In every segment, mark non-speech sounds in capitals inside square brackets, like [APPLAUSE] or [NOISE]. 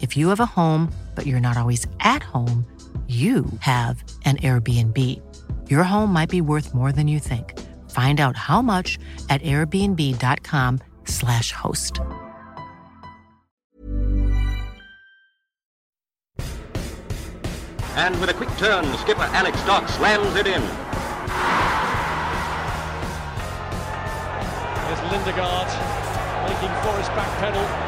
If you have a home, but you're not always at home, you have an Airbnb. Your home might be worth more than you think. Find out how much at airbnb.com/slash host. And with a quick turn, skipper Alex Dock slams it in. There's Lindegaard making Forrest backpedal.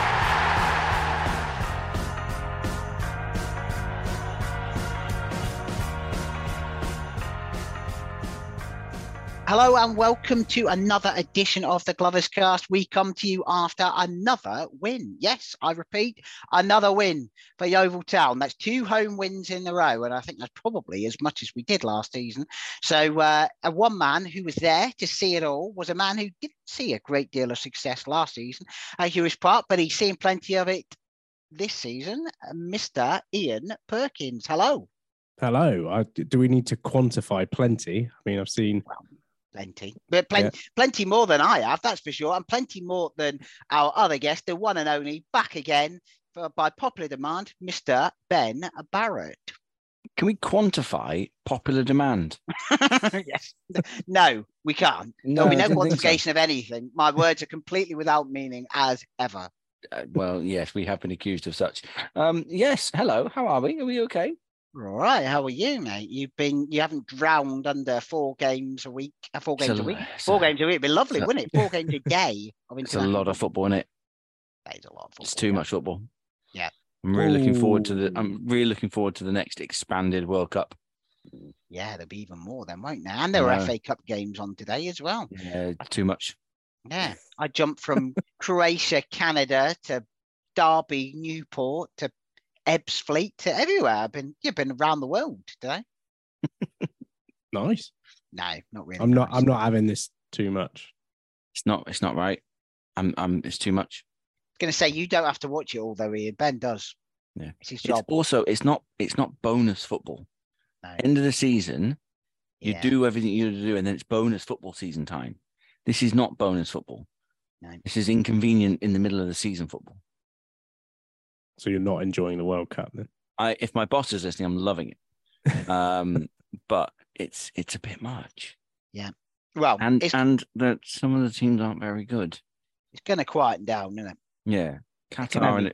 Hello and welcome to another edition of the Glovers Cast. We come to you after another win. Yes, I repeat, another win for Yeovil Town. That's two home wins in a row, and I think that's probably as much as we did last season. So, uh, a one man who was there to see it all was a man who didn't see a great deal of success last season at Huish Park, but he's seen plenty of it this season. Mr. Ian Perkins. Hello. Hello. I, do we need to quantify plenty? I mean, I've seen plenty, but plenty, yeah. plenty more than I have, that's for sure, and plenty more than our other guest, the one and only, back again for, by popular demand, Mr. Ben Barrett. Can we quantify popular demand? [LAUGHS] yes. No, we can't. No, There'll be no quantification so. of anything. My words are completely without meaning as ever. Uh, well, yes, we have been accused of such. Um, yes. Hello. How are we? Are we okay? Right, how are you, mate? You've been you haven't drowned under four games a week, uh, four games a, a week, four a, games a week. It'd be lovely, a, wouldn't it? Four games a [LAUGHS] day. it's a lot of football, isn't it? That is a lot of football. It's too yeah. much football. Yeah, I'm really Ooh. looking forward to the. I'm really looking forward to the next expanded World Cup. Yeah, there'll be even more then, won't there? And there were FA Cup games on today as well. Yeah, too much. Yeah, I jumped from [LAUGHS] Croatia, Canada to Derby, Newport to Ebbsfleet to everywhere. I've been you've been around the world today. [LAUGHS] nice. No, not really. I'm not nice. I'm not having this too much. It's not it's not right. I'm I'm it's too much. I was gonna say you don't have to watch it all though, Ian. Ben does. Yeah. It's his job. It's also it's not it's not bonus football. No. End of the season, you yeah. do everything you do, and then it's bonus football season time. This is not bonus football. No. This is inconvenient in the middle of the season football. So you're not enjoying the World Cup then? I, if my boss is listening, I'm loving it. [LAUGHS] Um, but it's it's a bit much. Yeah. Well, and and that some of the teams aren't very good. It's going to quieten down, isn't it? Yeah. Qatar and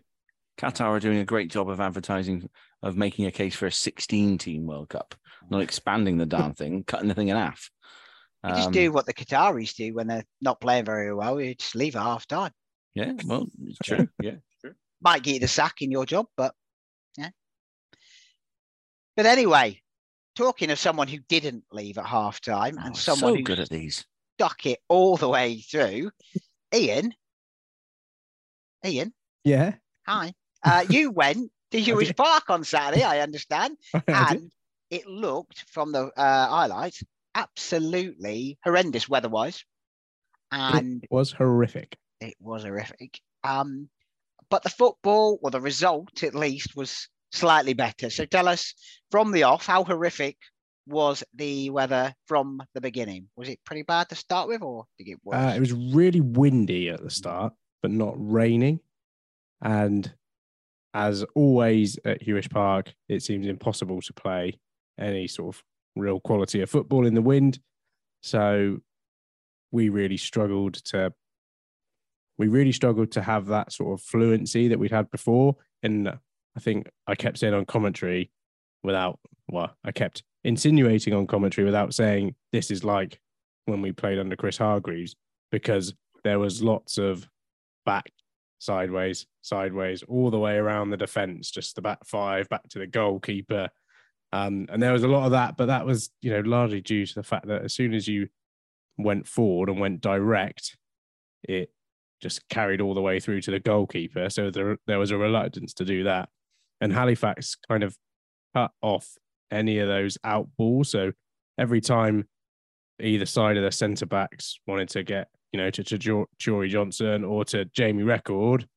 Qatar are doing a great job of advertising of making a case for a 16 team World Cup, not expanding the damn thing, [LAUGHS] cutting the thing in half. You just do um, what the Qataris do when they're not playing very well. You just leave at half time. Yeah, well, it's true. [LAUGHS] Yeah, might get you the sack in your job, but yeah. But anyway, talking of someone who didn't leave at half time oh, and someone so who good at these stuck it all the way through, Ian, Ian. Yeah. Hi. Uh, you [LAUGHS] went to Huish Park on [LAUGHS] Saturday, I understand, [LAUGHS] and it looked from the uh, highlights absolutely horrendous weather-wise, and it was horrific. It was horrific. Um, but the football, or the result at least, was slightly better. So tell us from the off, how horrific was the weather from the beginning? Was it pretty bad to start with, or did it get worse? Uh, it was really windy at the start, but not raining. And as always at Huish Park, it seems impossible to play any sort of real quality of football in the wind. So we really struggled to we really struggled to have that sort of fluency that we'd had before. And I think I kept saying on commentary without well, I kept insinuating on commentary without saying this is like when we played under Chris Hargreaves, because there was lots of back sideways, sideways, all the way around the defence, just the back five, back to the goalkeeper. Um, and there was a lot of that, but that was, you know, largely due to the fact that as soon as you went forward and went direct, it just carried all the way through to the goalkeeper. So there, there was a reluctance to do that. And Halifax kind of cut off any of those out balls. So every time either side of the centre backs wanted to get you know, to, to Jory Johnson or to Jamie Record,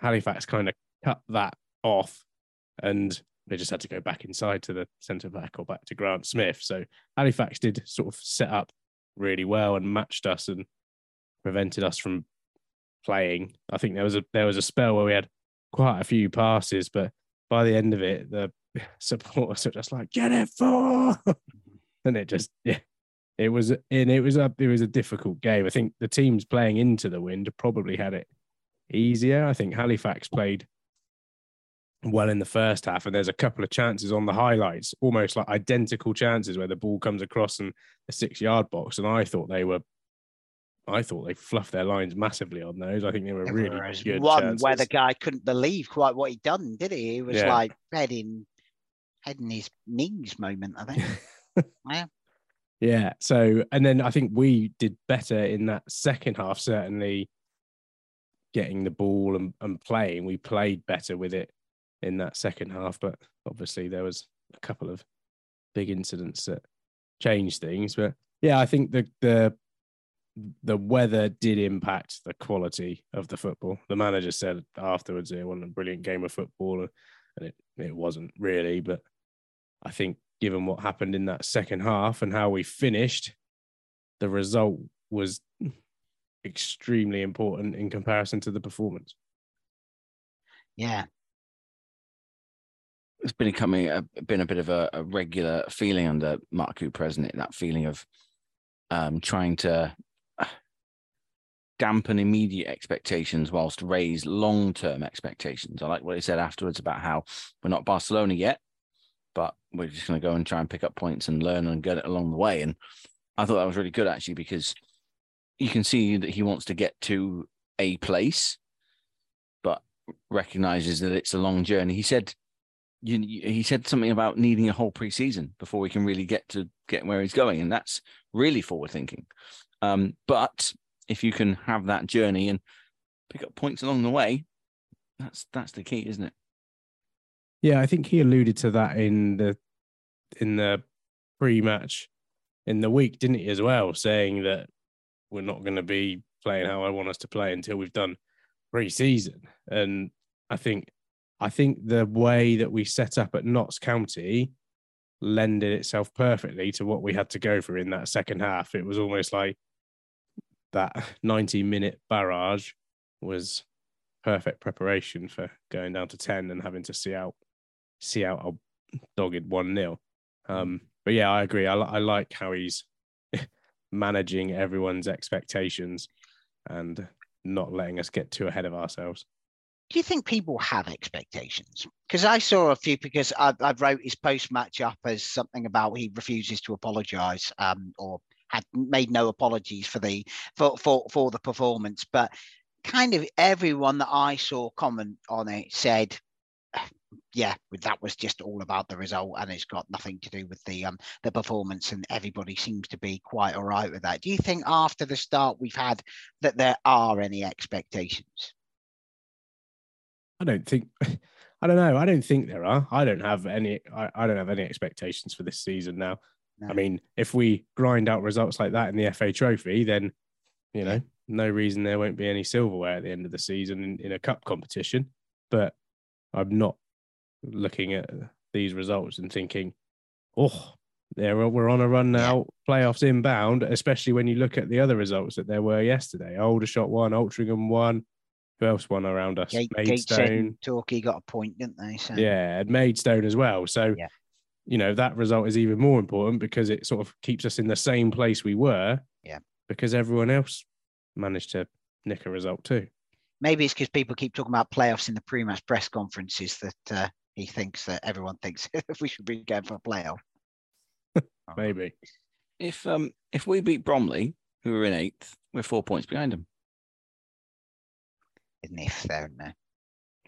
Halifax kind of cut that off and they just had to go back inside to the centre back or back to Grant Smith. So Halifax did sort of set up really well and matched us and prevented us from playing. I think there was a there was a spell where we had quite a few passes, but by the end of it, the [LAUGHS] supporters were just like, "Get it for," [LAUGHS] and it just yeah, it was and it was a it was a difficult game. I think the teams playing into the wind probably had it easier. I think Halifax played well in the first half, and there's a couple of chances on the highlights, almost like identical chances where the ball comes across in a six yard box, and I thought they were. I thought they fluffed their lines massively on those. I think they were there really good. One chances. where the guy couldn't believe quite what he'd done, did he? He was yeah. like heading, heading his knees moment. I think. [LAUGHS] yeah. Yeah. So, and then I think we did better in that second half, certainly getting the ball and, and playing. We played better with it in that second half, but obviously there was a couple of big incidents that changed things. But yeah, I think the the the weather did impact the quality of the football. The manager said afterwards it wasn't a brilliant game of football, and it, it wasn't really. But I think given what happened in that second half and how we finished, the result was extremely important in comparison to the performance. Yeah. It's been becoming a been a bit of a, a regular feeling under Mark Cooper, hasn't it? That feeling of um, trying to uh, dampen immediate expectations whilst raise long term expectations. I like what he said afterwards about how we're not Barcelona yet, but we're just going to go and try and pick up points and learn and get it along the way. And I thought that was really good actually because you can see that he wants to get to a place, but recognizes that it's a long journey. He said, you, he said something about needing a whole preseason before we can really get to get where he's going, and that's really forward thinking. Um, but if you can have that journey and pick up points along the way, that's that's the key, isn't it? Yeah, I think he alluded to that in the in the pre-match in the week, didn't he, as well, saying that we're not going to be playing how I want us to play until we've done pre-season. And I think I think the way that we set up at Notts County lended itself perfectly to what we had to go through in that second half. It was almost like that [LAUGHS] 90 minute barrage was perfect preparation for going down to 10 and having to see out see out a dogged 1 0. Um, but yeah, I agree. I, I like how he's [LAUGHS] managing everyone's expectations and not letting us get too ahead of ourselves. Do you think people have expectations? Because I saw a few, because I, I wrote his post match up as something about he refuses to apologise um, or had made no apologies for the for, for for the performance, but kind of everyone that I saw comment on it said [SIGHS] yeah, that was just all about the result, and it's got nothing to do with the um the performance. And everybody seems to be quite all right with that. Do you think after the start we've had that there are any expectations? I don't think. [LAUGHS] I don't know. I don't think there are. I don't have any. I, I don't have any expectations for this season now. No. I mean, if we grind out results like that in the FA Trophy, then you know, no reason there won't be any silverware at the end of the season in, in a cup competition. But I'm not looking at these results and thinking, oh, there we're on a run now, playoffs inbound, especially when you look at the other results that there were yesterday. Aldershot one, Altrincham won. Who else won around us? Gate, Maidstone. Torquay got a point, didn't they? So. Yeah, and Maidstone as well. So, yeah. You know, that result is even more important because it sort of keeps us in the same place we were. Yeah. Because everyone else managed to nick a result too. Maybe it's because people keep talking about playoffs in the pre-match press conferences that uh, he thinks that everyone thinks [LAUGHS] we should be going for a playoff. [LAUGHS] Maybe. If um if we beat Bromley, who are in eighth, we're four points behind them. An if there, no.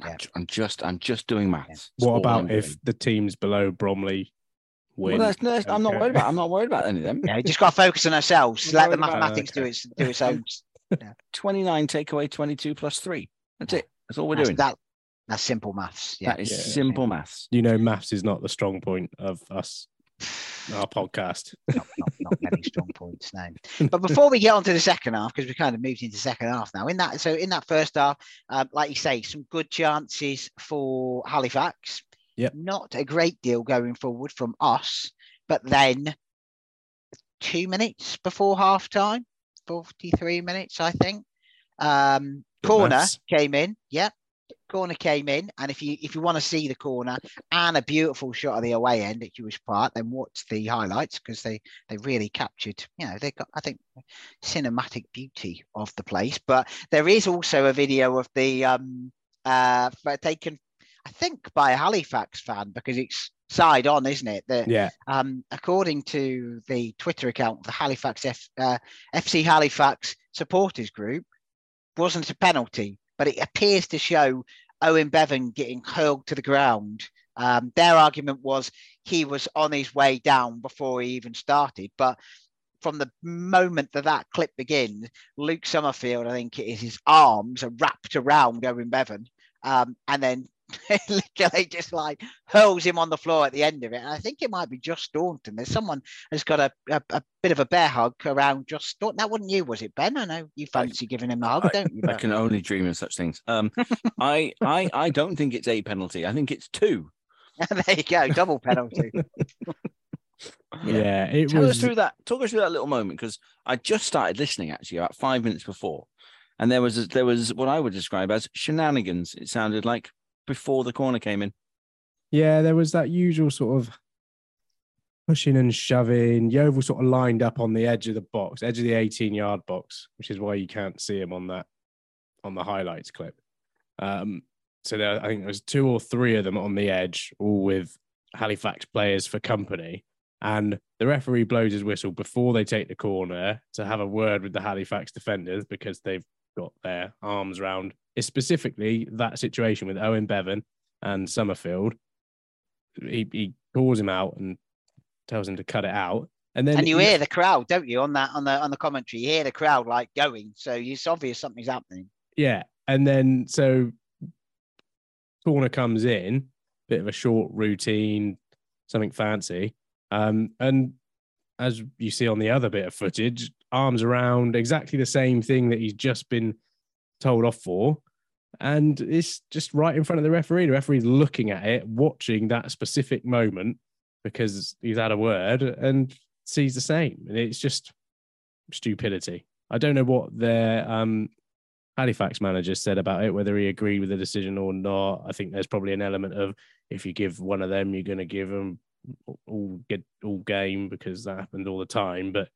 Yeah. I'm just I'm just doing maths. Yeah. What about if the teams below Bromley win? Well, that's, that's, I'm not worried about. I'm not worried about any of them. [LAUGHS] Yeah, we just got to focus on ourselves. Let the mathematics do its do its own. [LAUGHS] Yeah. 29 take away 22 plus three. That's it. That's all we're that's, doing. That that's simple maths. Yeah, that is yeah. simple maths. You know, maths is not the strong point of us our podcast. not, not, not many strong points now. [LAUGHS] But before we get on to the second half, because we kind of moved into second half now. In that, so in that first half, um, like you say, some good chances for Halifax. Yeah. Not a great deal going forward from us, but then two minutes before half time, 43 minutes, I think. Um, corner came in. Yeah corner came in, and if you if you want to see the corner and a beautiful shot of the away end at Huish Park, then watch the highlights because they they really captured. You know, they got I think cinematic beauty of the place. But there is also a video of the um uh taken, I think, by a Halifax fan because it's side on, isn't it? That yeah. Um, according to the Twitter account of the Halifax F, uh, FC Halifax supporters group, wasn't a penalty but it appears to show Owen Bevan getting hurled to the ground. Um, their argument was he was on his way down before he even started. But from the moment that that clip begins, Luke Summerfield, I think it is, his arms are wrapped around Owen Bevan. Um, and then [LAUGHS] literally just like hurls him on the floor at the end of it. And I think it might be Josh Staunton. There's someone has got a, a, a, bit of a bear hug around Josh Staunton. That wasn't you, was it, Ben? I know you fancy giving him a hug, I, don't you? I can only dream of such things. Um, [LAUGHS] I, I, I don't think it's a penalty. I think it's two. [LAUGHS] there you go, double penalty. yeah, it Tell was... us through that. Talk us through that little moment because I just started listening actually about five minutes before, and there was there was what I would describe as shenanigans. It sounded like before the corner came in. Yeah, there was that usual sort of pushing and shoving. Yeovil sort of lined up on the edge of the box, edge of the 18 yard box, which is why you can't see him on that on the highlights clip. Um, so there, I think there was two or three of them on the edge, all with Halifax players for company. And the referee blows his whistle before they take the corner to have a word with the Halifax defenders because they've got their arms round is specifically that situation with Owen Bevan and Summerfield. He, he calls him out and tells him to cut it out. And then and you hear the crowd, don't you, on that on the on the commentary? You hear the crowd like going, so it's obvious something's happening. Yeah, and then so corner comes in, bit of a short routine, something fancy, um, and as you see on the other bit of footage, arms around exactly the same thing that he's just been told off for. And it's just right in front of the referee. The referee's looking at it, watching that specific moment because he's had a word and sees the same. And it's just stupidity. I don't know what their um, Halifax manager said about it, whether he agreed with the decision or not. I think there's probably an element of if you give one of them, you're going to give them all get all game because that happened all the time. But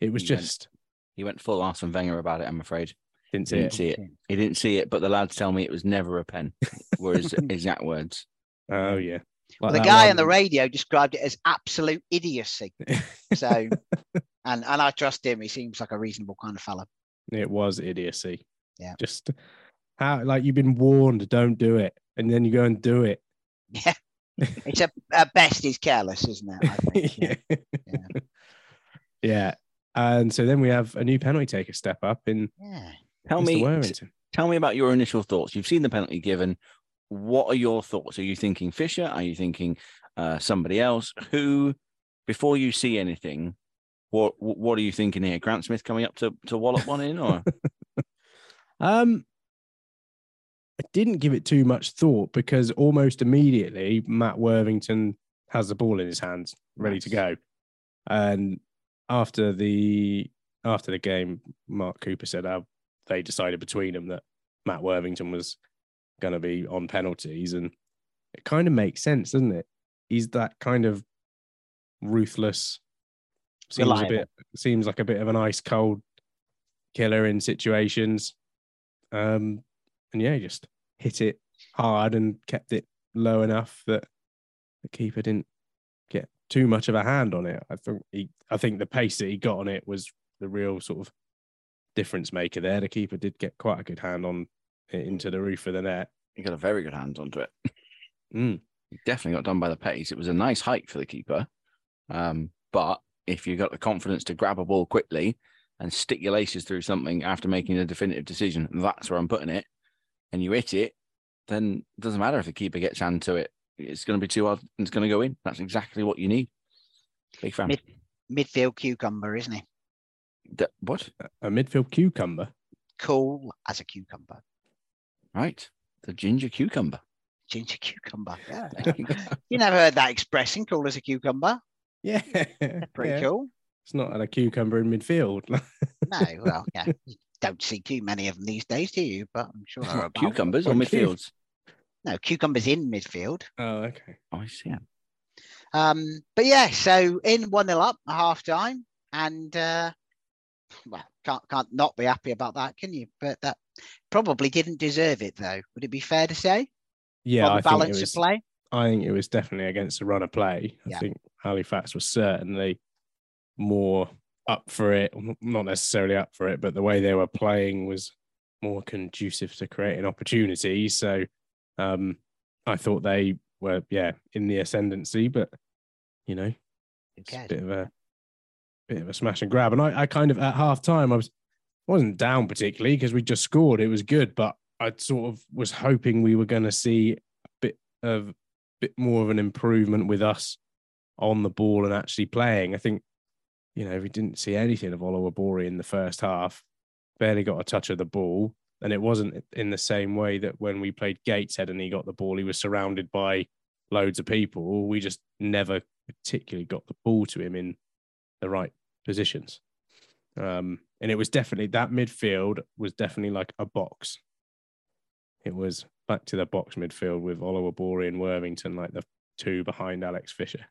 it was he just went, he went full Arsene Wenger about it. I'm afraid. Didn't see, he didn't it. see it. He didn't see it, but the lads tell me it was never a pen. Were his [LAUGHS] exact words. Oh yeah. Like well, the guy one. on the radio described it as absolute idiocy. [LAUGHS] So, and and I trust him. He seems like a reasonable kind of fellow. It was idiocy. Yeah. Just how like you've been warned, don't do it, and then you go and do it. Yeah. [LAUGHS] it's a at best he's careless, isn't it? I think. yeah. yeah. yeah. And so then we have a new penalty taker step up in yeah. Tell Mr. me, tell me about your initial thoughts. You've seen the penalty given. what are your thoughts? Are you thinking Fisher? Are you thinking uh, somebody else? Who, before you see anything, what what are you thinking here? Grant Smith coming up to to wallop one in, or [LAUGHS] um, I didn't give it too much thought because almost immediately Matt Worthington has the ball in his hands, ready nice. to go, and after the after the game, Mark Cooper said uh, they decided between them that Matt Worthington was going to be on penalties, and it kind of makes sense, doesn't it? He's that kind of ruthless. Seems Reliable. a bit seems like a bit of an ice cold killer in situations. Um, and yeah, just hit it hard and kept it low enough that the keeper didn't get too much of a hand on it. I think he, I think the pace that he got on it was the real sort of difference maker there. The keeper did get quite a good hand on it into the roof of the net. He got a very good hand onto it. Mm. He definitely got done by the pace. It was a nice height for the keeper. Um, but if you got the confidence to grab a ball quickly and stick your laces through something after making a definitive decision, that's where I'm putting it, and you hit it, then it doesn't matter if the keeper gets hand to it. It's going to be too hard and it's going to go in. That's exactly what you need. Big fan. Mid, midfield cucumber, isn't he? The, what? A midfield cucumber. Cool as a cucumber. Right. The ginger cucumber. Ginger cucumber. Yeah. [LAUGHS] you never heard that expression, cool as a cucumber? Yeah. Pretty yeah. cool. It's not a cucumber in midfield. [LAUGHS] no, well, yeah. You don't see too many of them these days, do you? But I'm sure there are cucumbers or midfields. No, cucumbers in midfield. Oh, okay. Oh, I see. Yeah. Um, but yeah, so in 1 0 up at half time, and uh, well, can't can't not be happy about that, can you? But that probably didn't deserve it, though. Would it be fair to say? Yeah, I balance think it was, of play. I think it was definitely against the run of play. I Yeah. think Halifax was certainly more up for it, not necessarily up for it, but the way they were playing was more conducive to creating opportunities. So um, I thought they were, yeah, in the ascendancy, but you know, it's a bit of a bit of a smash and grab. And I, I kind of at half time I was wasn't down particularly because we just scored. It was good, but I sort of was hoping we were going to see a bit of bit more of an improvement with us on the ball and actually playing. I think, you know, we didn't see anything of Olawabori in the first half. Barely got a touch of the ball. And it wasn't in the same way that when we played Gateshead and he got the ball, he was surrounded by loads of people. We just never particularly got the ball to him in the right positions. Um, and it was definitely that midfield was definitely like a box. It was back to the box midfield with Oliver Olawabori and Worthington, like the two behind Alex Fisher.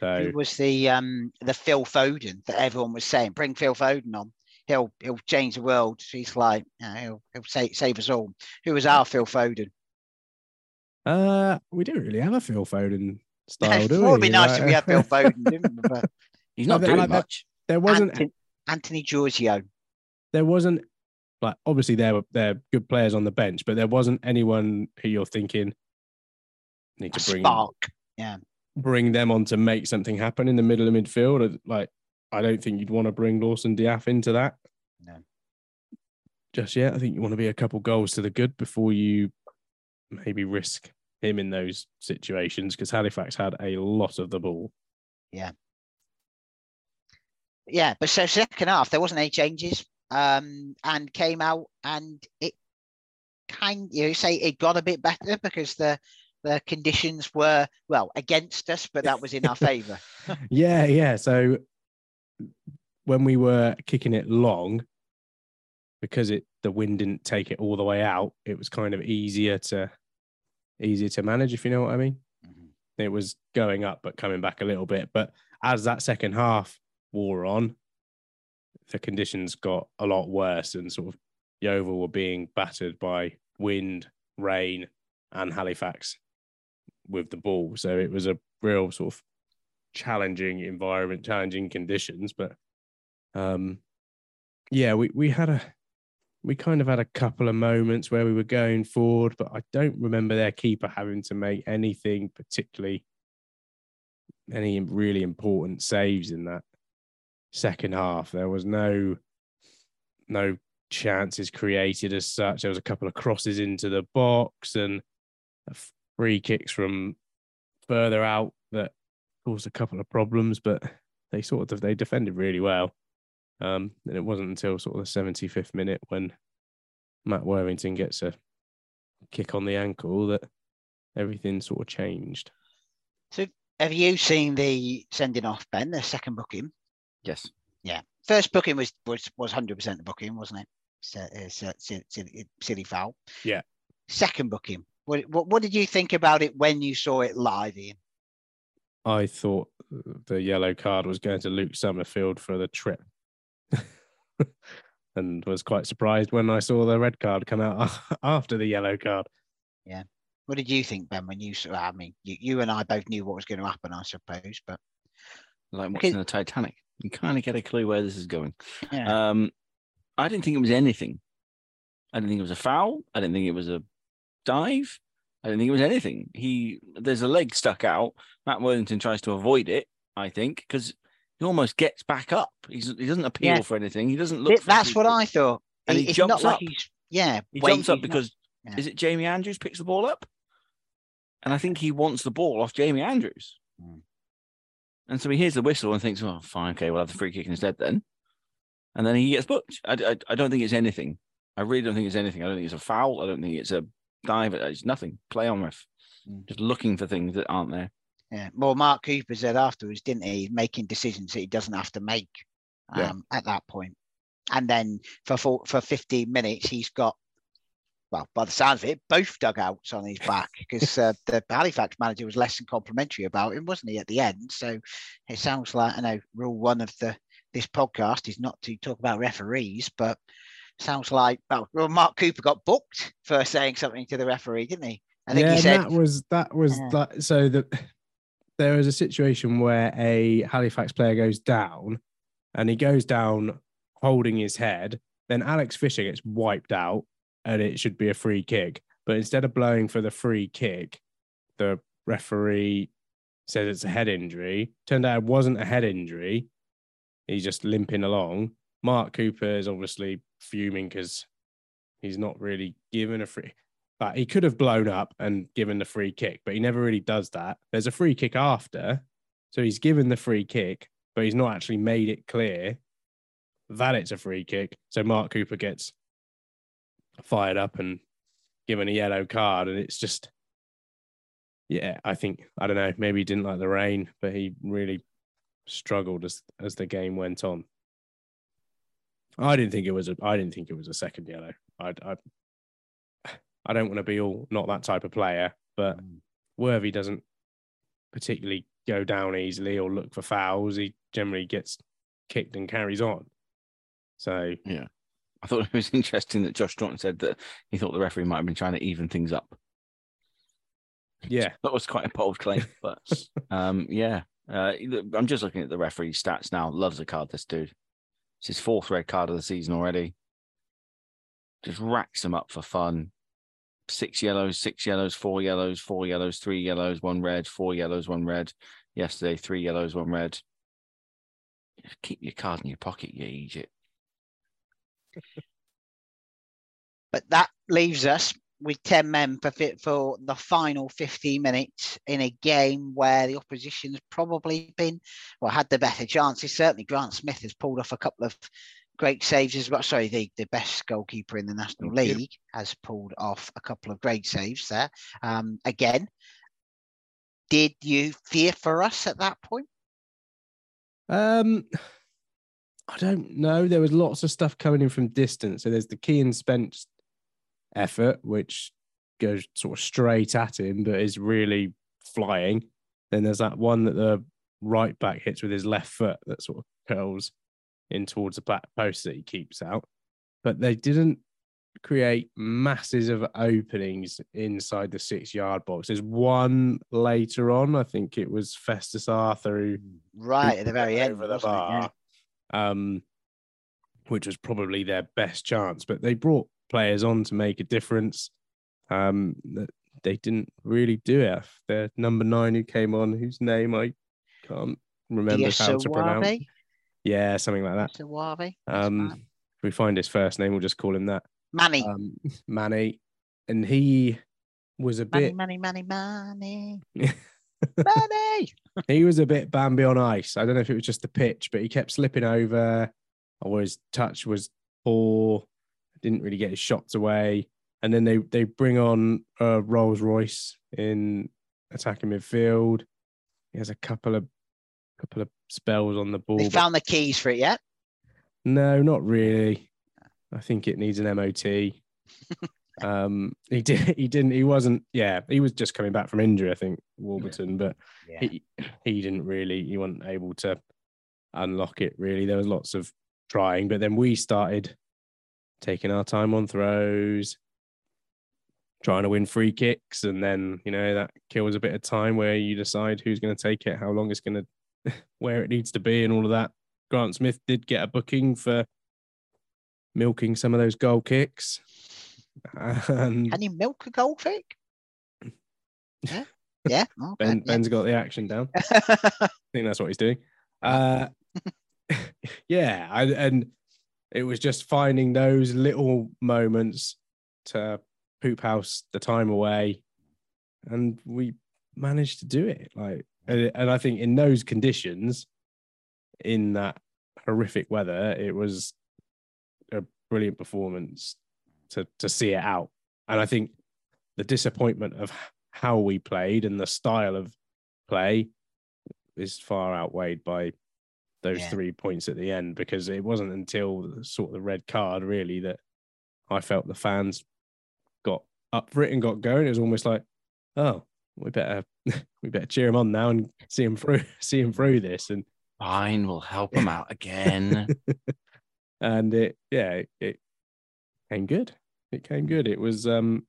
So Who was the um the Phil Foden that everyone was saying? Bring Phil Foden on. He'll he'll change the world. He's like, you know, he'll he'll save, save us all. Who was our Phil Foden? uh we didn't really have a Phil Foden style, [LAUGHS] do it would be nice if we had Phil Foden, didn't we? But [LAUGHS] He's not No, doing like much. there wasn't Anthony, Anthony Giorgio. there wasn't like obviously there were there are good players on the bench, but there wasn't anyone who you're thinking need A to bring spark. Yeah. bring them on to make something happen in the middle of midfield. Like I don't think you'd want to bring Lawson D'Ath into that. No. Just yet. I think you want to be a couple goals to the good before you maybe risk him in those situations because Halifax had a lot of the ball. Yeah, but so second half there wasn't any changes, um, and came out and it kind you say it got a bit better because the the conditions were well against us, but that was in our favour. [LAUGHS] yeah, yeah. So when we were kicking it long, because it the wind didn't take it all the way out, it was kind of easier to easier to manage, if you know what I mean. It was going up but coming back a little bit. But as that second half wore on, the conditions got a lot worse and sort of Yeovil were being battered by wind, rain, and Halifax with the ball. So it was a real sort of challenging environment, challenging conditions. But um, yeah, we we had a we kind of had a couple of moments where we were going forward, but I don't remember their keeper having to make anything particularly any really important saves in that second half. There was no no chances created as such. There was a couple of crosses into the box and free kicks from further out that caused a couple of problems, but they sort of they defended really well. Um, and it wasn't until sort of the 75th minute when Matt Worthington gets a kick on the ankle that everything sort of changed. So, have you seen the sending off, Ben, the second booking? Yes. Yeah. First booking was was was hundred percent the booking, wasn't it? So, it's a silly, silly foul. Yeah. Second booking. What, what what did you think about it when you saw it live, Ian? I thought the yellow card was going to Luke Summerfield for the trip. [LAUGHS] and was quite surprised when I saw the red card come out [LAUGHS] after the yellow card. Yeah. What did you think, Ben, when you saw? I mean, you, you and I both knew what was going to happen, I suppose, but like watching the Titanic, you kind of get a clue where this is going. Yeah. Um, I didn't think it was anything. I didn't think it was a foul. I didn't think it was a dive. I didn't think it was anything. He there's a leg stuck out. Matt Worthington tries to avoid it. I think because he almost gets back up. He's, he doesn't appeal yeah. for anything. He doesn't look. That's what I thought. And he, he jumps up. Like yeah, he jumps up because not, yeah. is it Jamie Andrews picks the ball up, and I think he wants the ball off Jamie Andrews. Mm. And so he hears the whistle and thinks, "Oh, fine, okay, we'll have the free kick instead then." And then he gets booked. I, I, I don't think it's anything. I really don't think it's anything. I don't think it's a foul. I don't think it's a dive. It's nothing. Play on with. Mm. Just looking for things that aren't there. Yeah. Well, Mark Cooper said afterwards, didn't he? Making decisions that he doesn't have to make um, yeah. at that point. And then for, for for 15 minutes, he's got, well, by the sounds of it, both dugouts on his back because uh, the Halifax manager was less than complimentary about him, wasn't he, at the end? So it sounds like, I know, rule one of the this podcast is not to talk about referees, but sounds like, well, Mark Cooper got booked for saying something to the referee, didn't he? I think yeah, he said that was that was yeah. that. So the there is a situation where a Halifax player goes down and he goes down holding his head. Then Alex Fisher gets wiped out and it should be a free kick. But instead of blowing for the free kick, the referee says it's a head injury. Turned out it wasn't a head injury. He's just limping along. Mark Cooper is obviously fuming because he's not really given a free. But he could have blown up and given the free kick, but he never really does that. There's a free kick after. So he's given the free kick, but he's not actually made it clear that it's a free kick. So Mark Cooper gets fired up and given a yellow card. And it's just, yeah, I think, I don't know, maybe he didn't like the rain, but he really struggled as, as the game went on. I didn't think it was a. I didn't think it was a second yellow. I, I I don't want to be all not that type of player, but mm. Worthy doesn't particularly go down easily or look for fouls. He generally gets kicked and carries on. So yeah, I thought [LAUGHS] it was interesting that Josh Strachan said that he thought the referee might have been trying to even things up. Yeah, [LAUGHS] that was quite a bold claim, but [LAUGHS] um, yeah, uh, I'm just looking at the referee stats now. Loves a card, this dude. It's his fourth red card of the season already. Just racks them up for fun six yellows, six yellows, four yellows, four yellows, three yellows, one red, four yellows, one red. Yesterday, three yellows, one red. Keep your card in your pocket, you Egypt. But that leaves us with 10 men for, for the final 15 minutes in a game where the opposition's probably been, well, had the better chances. Certainly, Grant Smith has pulled off a couple of great saves as well. Sorry, the, the best goalkeeper in the National Thank League you. has pulled off a couple of great saves there. Um, again, did you fear for us at that point? Um, I don't know. There was lots of stuff coming in from distance. So there's the Kian Spence effort, which goes sort of straight at him, but is really flying. Then there's that one that the right back hits with his left foot that sort of curls in towards the back post that he keeps out. But they didn't create masses of openings inside the six yard box. There's one later on, I think it was Festus Arthur who right at the very end over the bar. Um, which was probably their best chance. But they brought players on to make a difference. Um, they didn't really do it. The number nine who came on, whose name I can't remember how to pronounce. Yeah, something like that. Sawavi. Um, if we find his first name, we'll just call him that. Manny. Um, Manny, and he was a money, bit money, money, money, money. [LAUGHS] he was a bit Bambi on ice. I don't know if it was just the pitch, but he kept slipping over, or his touch was poor. Didn't really get his shots away. And then they they bring on uh, Rolls Royce in attacking midfield. He has a couple of couple of spells on the ball. They found the keys for it yet? no, not really. I think it needs an MOT. [LAUGHS] um, he did. [LAUGHS] He didn't. He wasn't. Yeah, he was just coming back from injury. I think Warburton, but Yeah. he he didn't really. He wasn't able to unlock it. Really, there was lots of trying, but then we started taking our time on throws, trying to win free kicks, and then you know that kills a bit of time where you decide who's going to take it, how long it's going [LAUGHS] to, where it needs to be, and all of that. Grant Smith did get a booking for milking some of those goal kicks. [LAUGHS] And Can you milk a goldfish? [LAUGHS] Yeah. Yeah. Okay. Ben, yeah. Ben's got the action down. [LAUGHS] I think that's what he's doing. Uh, yeah, I, and it was just finding those little moments to poop house the time away, and we managed to do it. Like, and, and I think in those conditions, in that horrific weather, it was a brilliant performance to to see it out. And I think the disappointment of how we played and the style of play is far outweighed by those Yeah. three points at the end because it wasn't until sort of the red card really that I felt the fans got up for it and got going. It was almost like, oh, we better [LAUGHS] we better cheer him on now and see him through [LAUGHS] see him through this and Fine, we'll help him out again. [LAUGHS] and it yeah it, it came good. It came good. It was um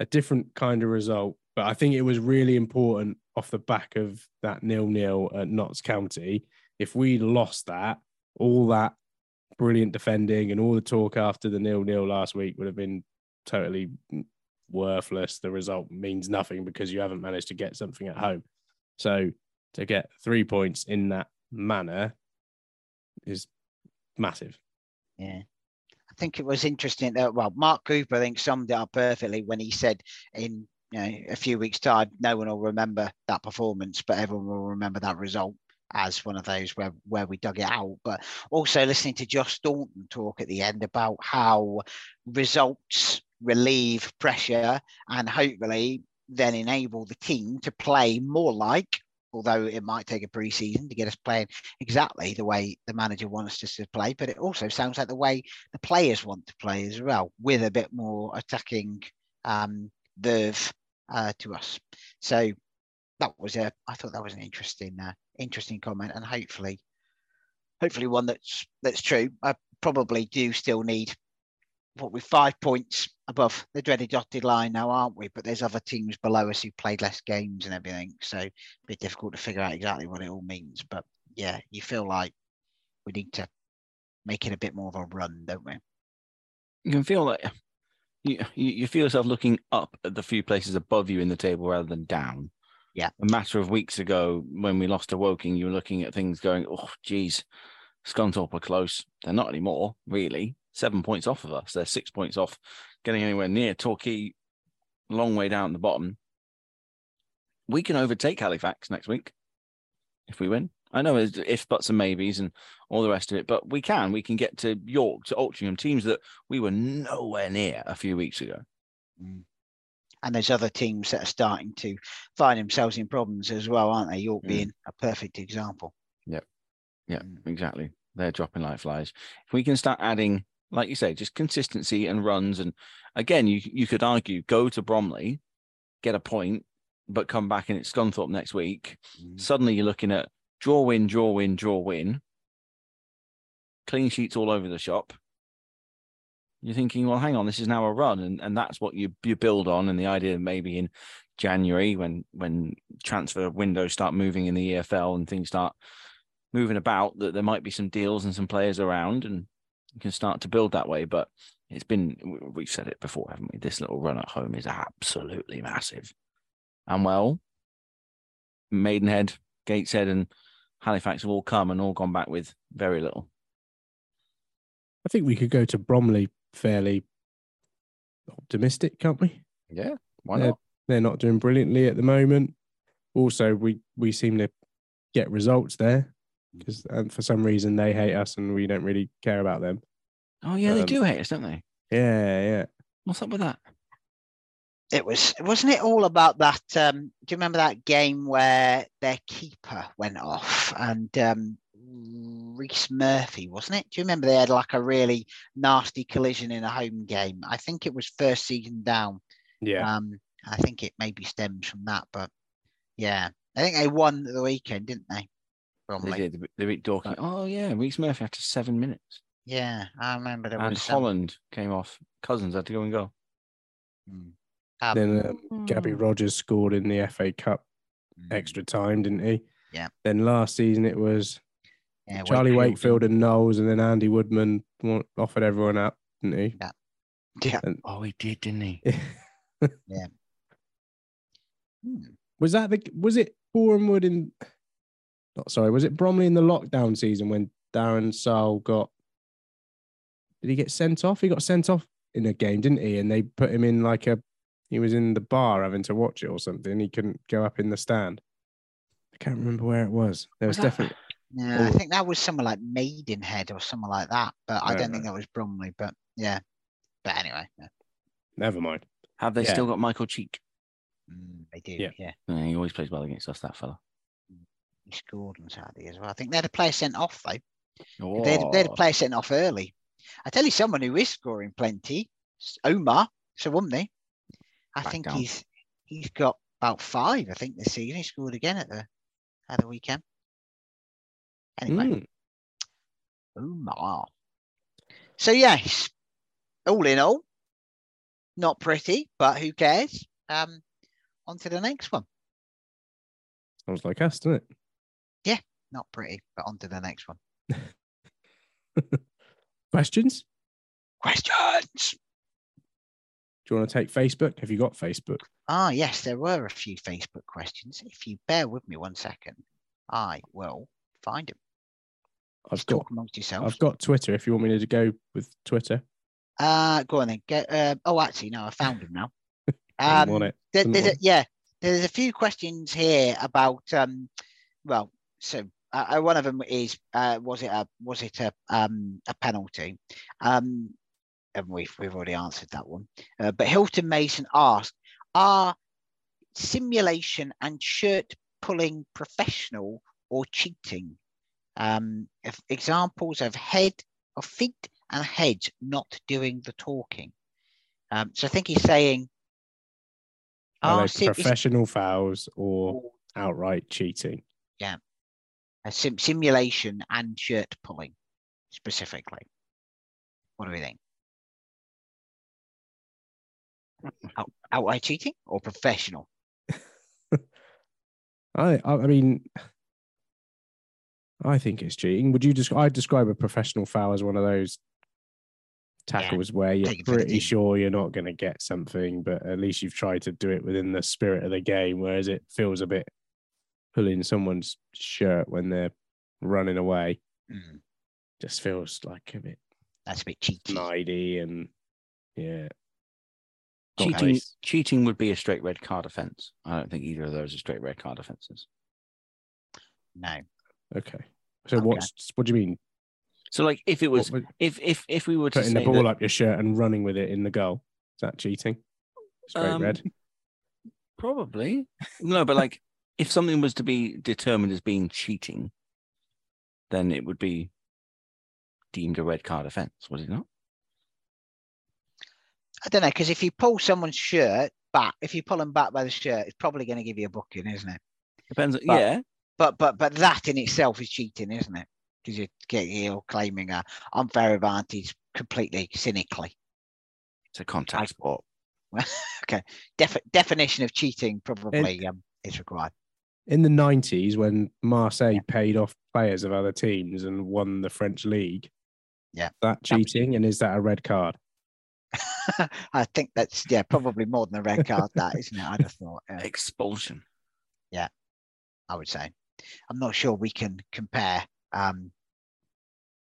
a different kind of result but i think it was really important off the back of that nil nil at notts county. If we lost that all that brilliant defending and all the talk after the nil nil last week would have been totally worthless. The result means nothing because you haven't managed to get something at home. So to get three points in that manner is massive. Yeah. I think it was interesting that well, Mark Cooper I think summed it up perfectly when he said in you know a few weeks' time, no one will remember that performance, but everyone will remember that result as one of those where where we dug it out. But also listening to Josh Staunton talk at the end about how results relieve pressure and hopefully then enable the team to play more like although it might take a pre-season to get us playing exactly the way the manager wants us to play, but it also sounds like the way the players want to play as well, with a bit more attacking um, verve uh, to us. So that was a, I thought that was an interesting, uh, interesting comment, and hopefully, hopefully one that's that's true. I probably do still need what we're five points above the dreaded dotted line now, aren't we? But there's other teams below us who played less games and everything, so a bit difficult to figure out exactly what it all means. But yeah, you feel like we need to make it a bit more of a run, don't we? you can feel that you, you you feel yourself looking up at the few places above you in the table rather than down. Yeah. A matter of weeks ago, when we lost to Woking, you were looking at things going, oh, geez, Scunthorpe are close. They're not anymore, really. Seven points off of us. They're six points off getting anywhere near Torquay, long way down the bottom. We can overtake Halifax next week if we win. I know it's if, buts, and maybes and all the rest of it, but we can. We can get to York, to Altrincham, teams that we were nowhere near a few weeks ago. And there's other teams that are starting to find themselves in problems as well, aren't they? York Mm. being a perfect example. Yeah, Mm. exactly. They're dropping like flies. If we can start adding, like you say, just consistency and runs, and again, you you could argue go to Bromley, get a point, but come back and it's Scunthorpe next week. Mm. Suddenly you're looking at draw, win, draw, win, draw, win. Clean sheets all over the shop. You're thinking, well, hang on, this is now a run, and, and that's what you you build on. And the idea maybe in January when when transfer windows start moving in the EFL and things start moving about that there might be some deals and some players around and you can start to build that way. But it's been, we- we've said it before, haven't we? This little run at home is absolutely massive. And well, Maidenhead, Gateshead, and Halifax have all come and all gone back with very little. I think we could go to Bromley fairly optimistic, can't we? Yeah. Why they're, not? they're not doing brilliantly at the moment. Also, we we seem to get results there because and for some reason they hate us and we don't really care about them. Oh yeah, they Um, do hate us, don't they? Yeah, yeah. What's up with that? It was wasn't it all about that? Um, do you remember that game where their keeper went off and um, Rhys Murphy, wasn't it? Do you remember they had like a really nasty collision in a home game? I think it was first season down. Yeah. Um, I think it maybe stems from that, but yeah, I think they won the weekend, didn't they? They Bromley. did. They beat- They beat Dorking. Oh yeah, Rhys Murphy after seven minutes, Yeah, I remember there and was some- Holland came off. Cousins had to go and go. Hmm. Um, Then um, Gabby Rogers scored in the FA Cup mm, extra time, didn't he? Yeah. Then last season it was yeah, Charlie Wakefield and Knowles, and then Andy Woodman offered everyone up, didn't he? Yeah. Oh, he did, didn't he? [LAUGHS] Hmm. was that the was it Bournemouth in? Not sorry, was it Bromley in the lockdown season when Darren Sarll got? Did he get sent off? He got sent off in a game, didn't he? And they put him in like a. He was in the bar having to watch it or something. He couldn't go up in the stand. I can't remember where it was. There was, Was that- definitely. Yeah, I Oh. think that was somewhere like Maidenhead or somewhere like that, but I Right, don't think that was Bromley. But yeah, but anyway, yeah. Never mind. Have they Yeah. still got Michael Cheek? Mm, they do. Yeah. Yeah. Yeah, he always plays well against us, that fella. He scored on Saturday as well. I think they had a player sent off though. Oh, They, had, they had a player sent off early. I tell you, someone who is scoring plenty, Omar Sowunmi. I Back think down. he's he's got about five. I think this season he scored again at the at the weekend. Anyway, Mm. Omar. So yes, all in all, not pretty, but who cares? Um, on to the next one. Sounds like us, doesn't it? Not pretty, but on to the next one. [LAUGHS] Questions? Questions. Do you want to take Facebook? Have you got Facebook? Ah, yes, there were a few Facebook questions. If you bear with me one second, I will find them. I've Just got. talk amongst yourselves. I've got Twitter. If you want me to go with Twitter, Uh, go on then. Get. Uh, oh, actually, no, I found them now. [LAUGHS] Um, it. there- there's a, yeah, there's a few questions here about. Um, well, so uh, uh, one of them is, uh, was it a was it a um a penalty? Um, and we've we've already answered that one. Uh, but Hilton Mason asked, are simulation and shirt pulling professional or cheating? Um, if examples of head of feet and heads not doing the talking. Um, so I think he's saying, Are are they sim- is- professional fouls or outright cheating? a sim- simulation and shirt pulling specifically. What do we think? Out, outright cheating or professional? I, [LAUGHS] I I mean, I think it's cheating. Would you just? I'd describe a professional foul as one of those tackles where you're take it for the pretty sure you're not going to get something, but at least you've tried to do it within the spirit of the game. Whereas it feels a bit pulling someone's shirt when they're running away Mm, just feels like a bit that's a bit cheeky. snidey and yeah. cheating. nice. Cheating would be a straight red card offence. I don't think either of those are straight red card offences. No. Okay. So Okay. what's what do you mean? So, like, if it was, What if if if we were to putting the ball that- up your shirt and running with it in the goal? Is that cheating? Straight Um, red. Probably. No, but like if something was to be determined as being cheating, then it would be deemed a red card offence, would it not? I don't know, because if you pull someone's shirt back, if you pull them back by the shirt, it's probably going to give you a booking, isn't it? Depends. But- yeah. But but but that in itself is cheating, isn't it? Because you're getting you're claiming a unfair advantage completely cynically. It's a contact sport. [LAUGHS] okay. Defi- definition of cheating probably um, is required. In the nineties, when Marseille paid off players of other teams and won the French league, Yeah. that That cheating, and is that a red card? [LAUGHS] I think that's yeah, probably more than a red card. That isn't it? I'd have thought. yeah, Expulsion. Yeah. I would say. I'm not sure we can compare um,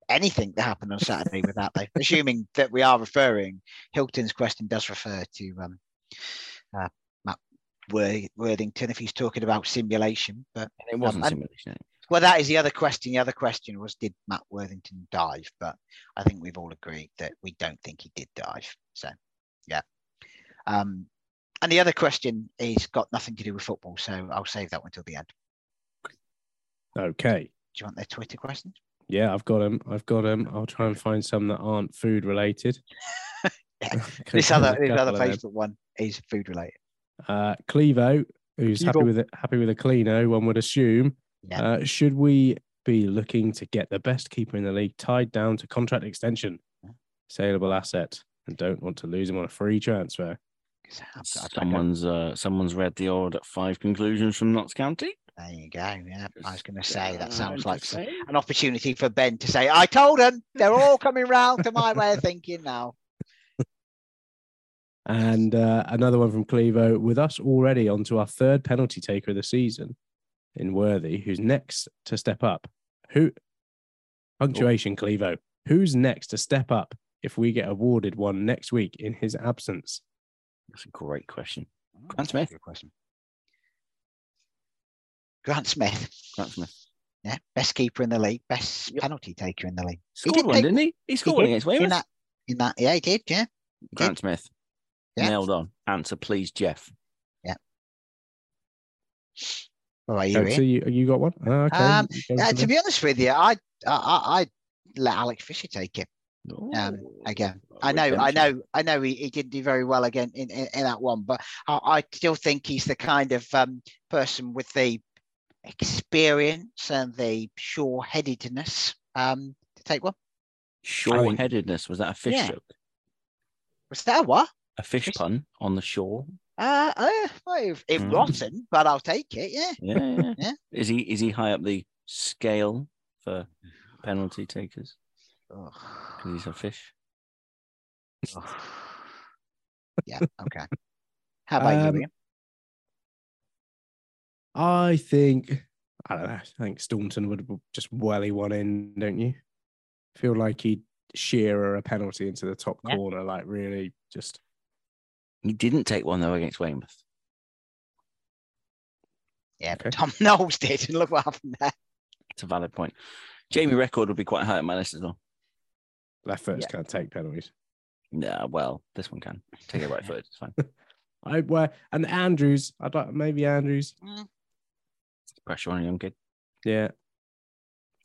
anything that happened on Saturday with that, though. [LAUGHS] Assuming that we are referring, Hilton's question does refer to um, uh, Worthington if he's talking about simulation. But it wasn't um, simulation. Well, that is the other question. The other question was, did Matt Worthington dive? But I think we've all agreed that we don't think he did dive. So, yeah. Um, and the other question is got nothing to do with football, so I'll save that one till the end. Okay. Do you want their Twitter questions? Yeah, I've got them. I've got them. I'll try and find some that aren't food related. yeah. [LAUGHS] [LAUGHS] this other this other Facebook one is food related. Uh, Clevo, who's Clevo. happy with it, happy with a cleano, one would assume. Yeah. Uh, should we be looking to get the best keeper in the league tied down to contract extension, saleable asset, and don't want to lose him on a free transfer? Someone's uh, someone's read the old five conclusions from Notts County. There you go. Yeah, I was going to say that sounds like an opportunity for Ben to say, "I told them they're all coming round to my way of thinking now." And uh, another one from Clevo with us already onto our third penalty taker of the season in Worthy, who's next to step up. Who punctuation, oh. Clevo. Who's next to step up if we get awarded one next week in his absence? That's a great question. Oh, Grant Smith. Good question. Grant Smith. Grant Smith. Yeah, best keeper in the league, best yep. penalty taker in the league. Scored he did one, take, didn't he? He scored he one against Weymouth. In that, in that, yeah, he did. Yeah. He Grant did. Smith. Yeah. Nailed on. Answer, please, Jeff. Yeah. Well, are you, oh, so you, you got one? Oh, okay. Um, uh, to be honest with you, I I I let Alex Fisher take it. Um, again, I know, I know, I know he, he didn't do very well again in, in, in that one, but I, I, still think he's the kind of um, person with the experience and the sure-headedness um, to take one. Sure-headedness was that a fish yeah. joke? Was that a what? A fish, fish? pun on the shore. Uh, uh well, if, if mm. rotten, but I'll take it. Yeah. yeah. Yeah, yeah. Is he is he high up the scale for penalty takers? Because he's a fish. yeah. Okay. How about um, you? Ian? I think I don't know. I think Staunton would just welly one in, don't you? Feel like he'd shearer a penalty into the top yeah. corner, like really just. He didn't take one though against Weymouth. Yeah, but Tom [LAUGHS] Knowles did, and look what happened there. It's a valid point. Jamie Reckord would be quite high on my list as well. Left foot's yeah. can't take penalties. Yeah, well, this one can take it right foot. It's fine. [LAUGHS] I wear and Andrews. I'd like maybe Andrews. Mm. Pressure on a young kid. Yeah.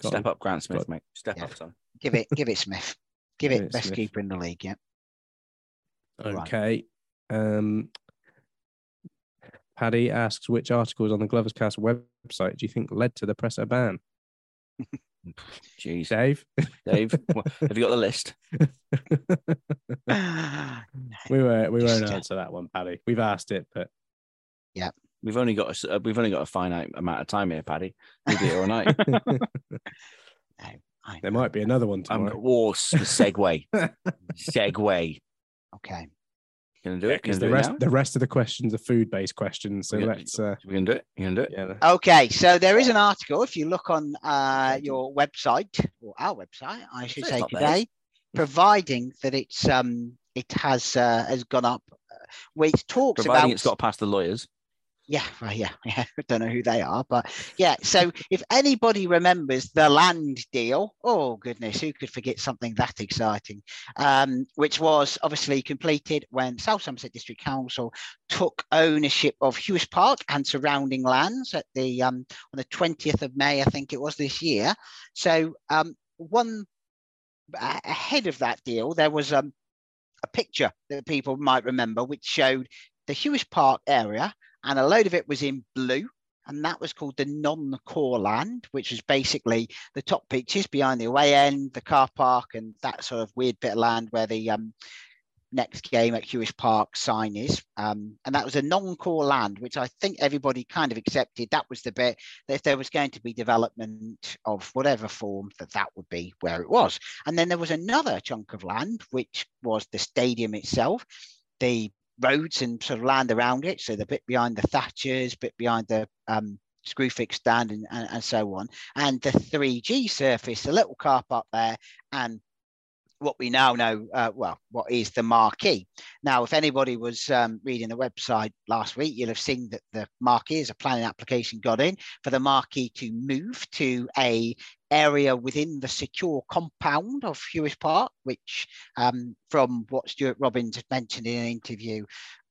Got Step him. up, Grant Smith, Got mate. Step yeah. up, son. Give it, give it Smith. Give, [LAUGHS] give it, it, best Smith. keeper in the league. Yeah. Okay. Right. Um, Paddy asks which articles on the Glovers Cast website do you think led to the presser ban? [LAUGHS] Jeez, Dave. Dave, [LAUGHS] have you got the list? [SIGHS] we were we won't answer that one, Paddy. We've asked it, but yeah, we've only got a, uh, we've only got a finite amount of time here, Paddy. We'll be here all night. [LAUGHS] there might be another one tomorrow. Um, war segue, segue. Okay. Gonna do it. Because the rest, the rest of the questions are food-based questions. So gonna, let's. Uh, we can do it. You can do it. Yeah. Okay, so there is an article. If you look on uh, your website or our website, I should say today, providing that it's um it has uh, has gone up, uh, where it talks providing about it's got past the lawyers yeah, well, yeah, [LAUGHS] yeah. I don't know who they are, but yeah. So if anybody remembers the land deal, oh goodness, who could forget something that exciting? Um, which was obviously completed when South Somerset District Council took ownership of Huish Park and surrounding lands at the um, on the twentieth of May, I think it was this year. So um, one ahead of that deal, there was um, a picture that people might remember, which showed the Huish Park area and a load of it was in blue and that was called the non-core land, which was basically the top pitches behind the away end, the car park, and that sort of weird bit of land where the um, next game at Huish Park sign is. Um, and that was a non-core land, which I think everybody kind of accepted. That was the bit that if there was going to be development of whatever form, that that would be where it was. And then there was another chunk of land, which was the stadium itself. The roads and sort of land around it. So the bit behind the Thatchers, bit behind the um, Screwfix stand and, and, and, so on. And the 3G surface, the little car park there, and what we now know, uh, well, what is the marquee. Now, if anybody was um, reading the website last week, you'll have seen that the marquee is a planning application got in for the marquee to move to a area within the secure compound of Huish Park, which um, from what Stuart Robbins had mentioned in an interview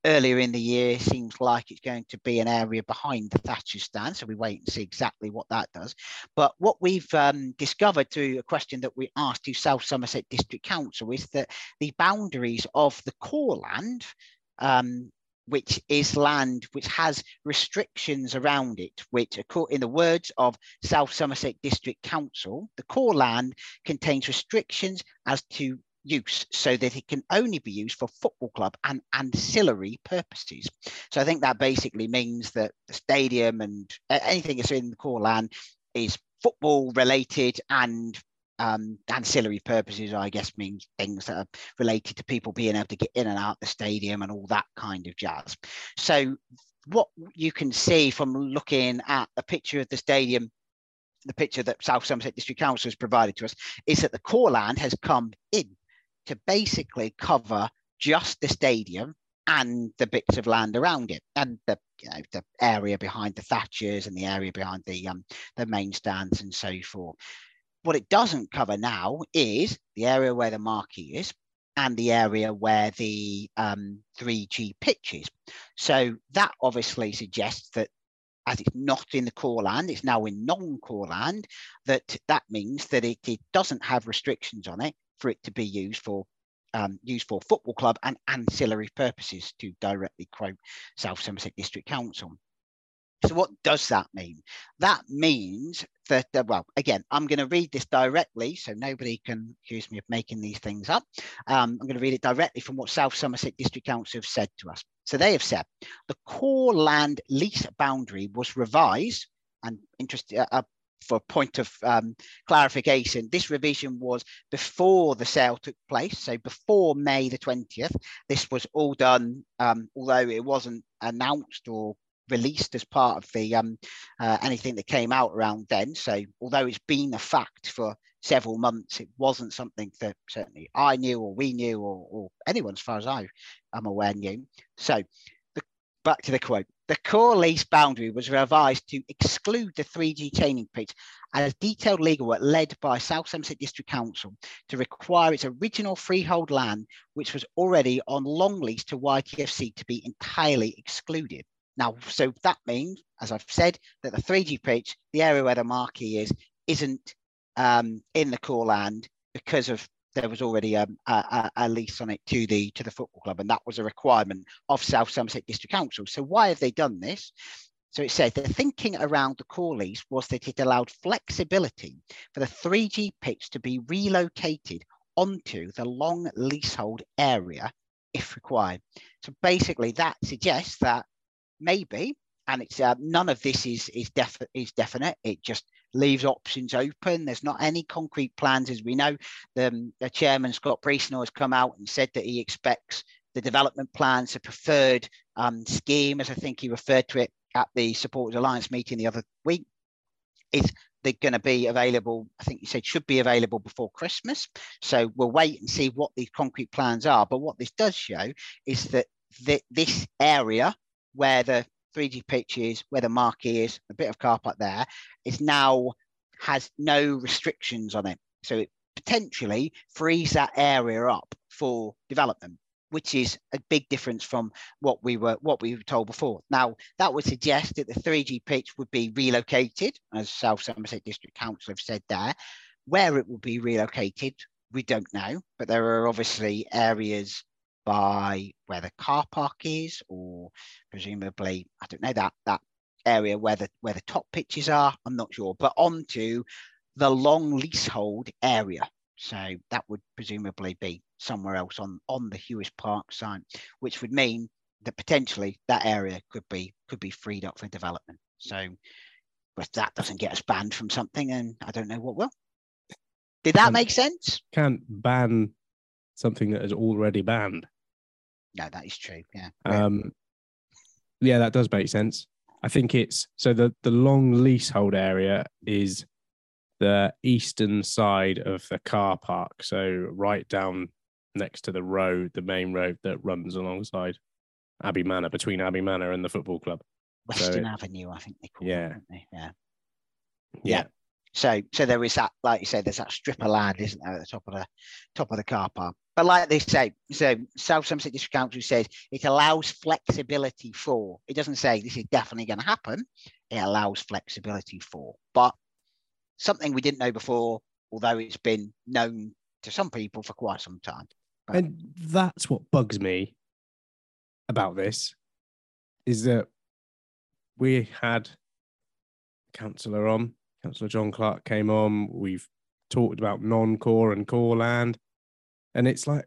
earlier in the year seems like it's going to be an area behind the Thatcher stand. So we wait and see exactly what that does. But what we've um, discovered through a question that we asked to South Somerset District Council is that the boundaries of the core land, um, which is land which has restrictions around it, which, in the words of South Somerset District Council, the core land contains restrictions as to use so that it can only be used for football club and ancillary purposes. So I think that basically means that the stadium and anything that's in the core land is football related and um, ancillary purposes, I guess, means things that are related to people being able to get in and out the stadium and all that kind of jazz. So what you can see from looking at a picture of the stadium the picture that South Somerset District Council has provided to us is that the core land has come in to basically cover just the stadium and the bits of land around it and the you know the area behind the thatchers and the area behind the um the main stands and so forth what it doesn't cover now is the area where the marquee is and the area where the um, 3G pitch is. So that obviously suggests that as it's not in the core land, it's now in non-core land, that that means that it, it doesn't have restrictions on it for it to be used for um, used for football club and ancillary purposes to directly quote South Somerset District Council. So what does that mean? That means that, uh, well, again, I'm going to read this directly so nobody can accuse me of making these things up. Um, I'm going to read it directly from what South Somerset District Council have said to us. So they have said the core land lease boundary was revised and interesting, uh, for point of um, clarification, this revision was before the sale took place, so before May the 20th. This was all done, um, although it wasn't announced or released as part of the um, uh, anything that came out around then. So although it's been a fact for several months, it wasn't something that certainly I knew or we knew or, or anyone, as far as I am aware, knew. So the, back to the quote. The core lease boundary was revised to exclude the 3G chaining pitch as detailed legal work led by South Somerset District Council to require its original freehold land, which was already on long lease to YTFC, to be entirely excluded. Now, so that means, as I've said, that the 3G pitch, the area where the marquee is, isn't um, in the core land because of there was already a, a, a, lease on it to the to the football club, and that was a requirement of South Somerset District Council. So why have they done this? So it says the thinking around the core lease was that it allowed flexibility for the 3G pitch to be relocated onto the long leasehold area if required. So basically, that suggests that maybe, and it's uh, none of this is is, def- is definite. It just leaves options open. There's not any concrete plans, as we know. The, um, the chairman, Scott Priestnall, has come out and said that he expects the development plans, a preferred um, scheme, as I think he referred to it at the Supporters Alliance meeting the other week, is they're going to be available. I think you said should be available before Christmas. So we'll wait and see what these concrete plans are. But what this does show is that the, this area where the 3G pitches, where the marquee is, a bit of car park there, is now has no restrictions on it. So it potentially frees that area up for development, which is a big difference from what we were what we were told before. Now that would suggest that the 3G pitch would be relocated, as South Somerset District Council have said there. Where it will be relocated, we don't know, but there are obviously areas by where the car park is, or presumably, I don't know that that area where the where the top pitches are. I'm not sure, but onto the long leasehold area. So that would presumably be somewhere else on on the Huish Park site, which would mean that potentially that area could be could be freed up for development. So, if that doesn't get us banned from something, and I don't know what will. Did that can't, make sense? Can't ban something that is already banned. No, that is true. Yeah. Um, yeah, that does make sense. I think it's so the the long leasehold area is the eastern side of the car park. So right down next to the road, the main road that runs alongside Abbey Manor, between Abbey Manor and the football club. Western so, Avenue, I think they call yeah. it. Yeah. yeah. Yeah. So so there is that, like you said, there's that strip of land, isn't there, at the top of the top of the car park. But like they say, so South Somerset District Council says it allows flexibility for. It doesn't say this is definitely going to happen. It allows flexibility for. But something we didn't know before, although it's been known to some people for quite some time. But... and that's what bugs me about this is that we had councillor on, Councillor John Clark came on. We've talked about non-core and core land, and it's like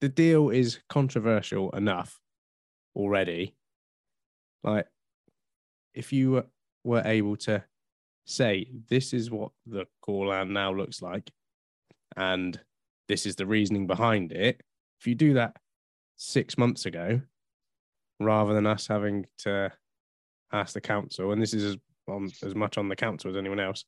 the deal is controversial enough already. Like, if you were able to say this is what the core land now looks like, and this is the reasoning behind it. If you do that six months ago, rather than us having to ask the council, and this is as, on, as much on the council as anyone else.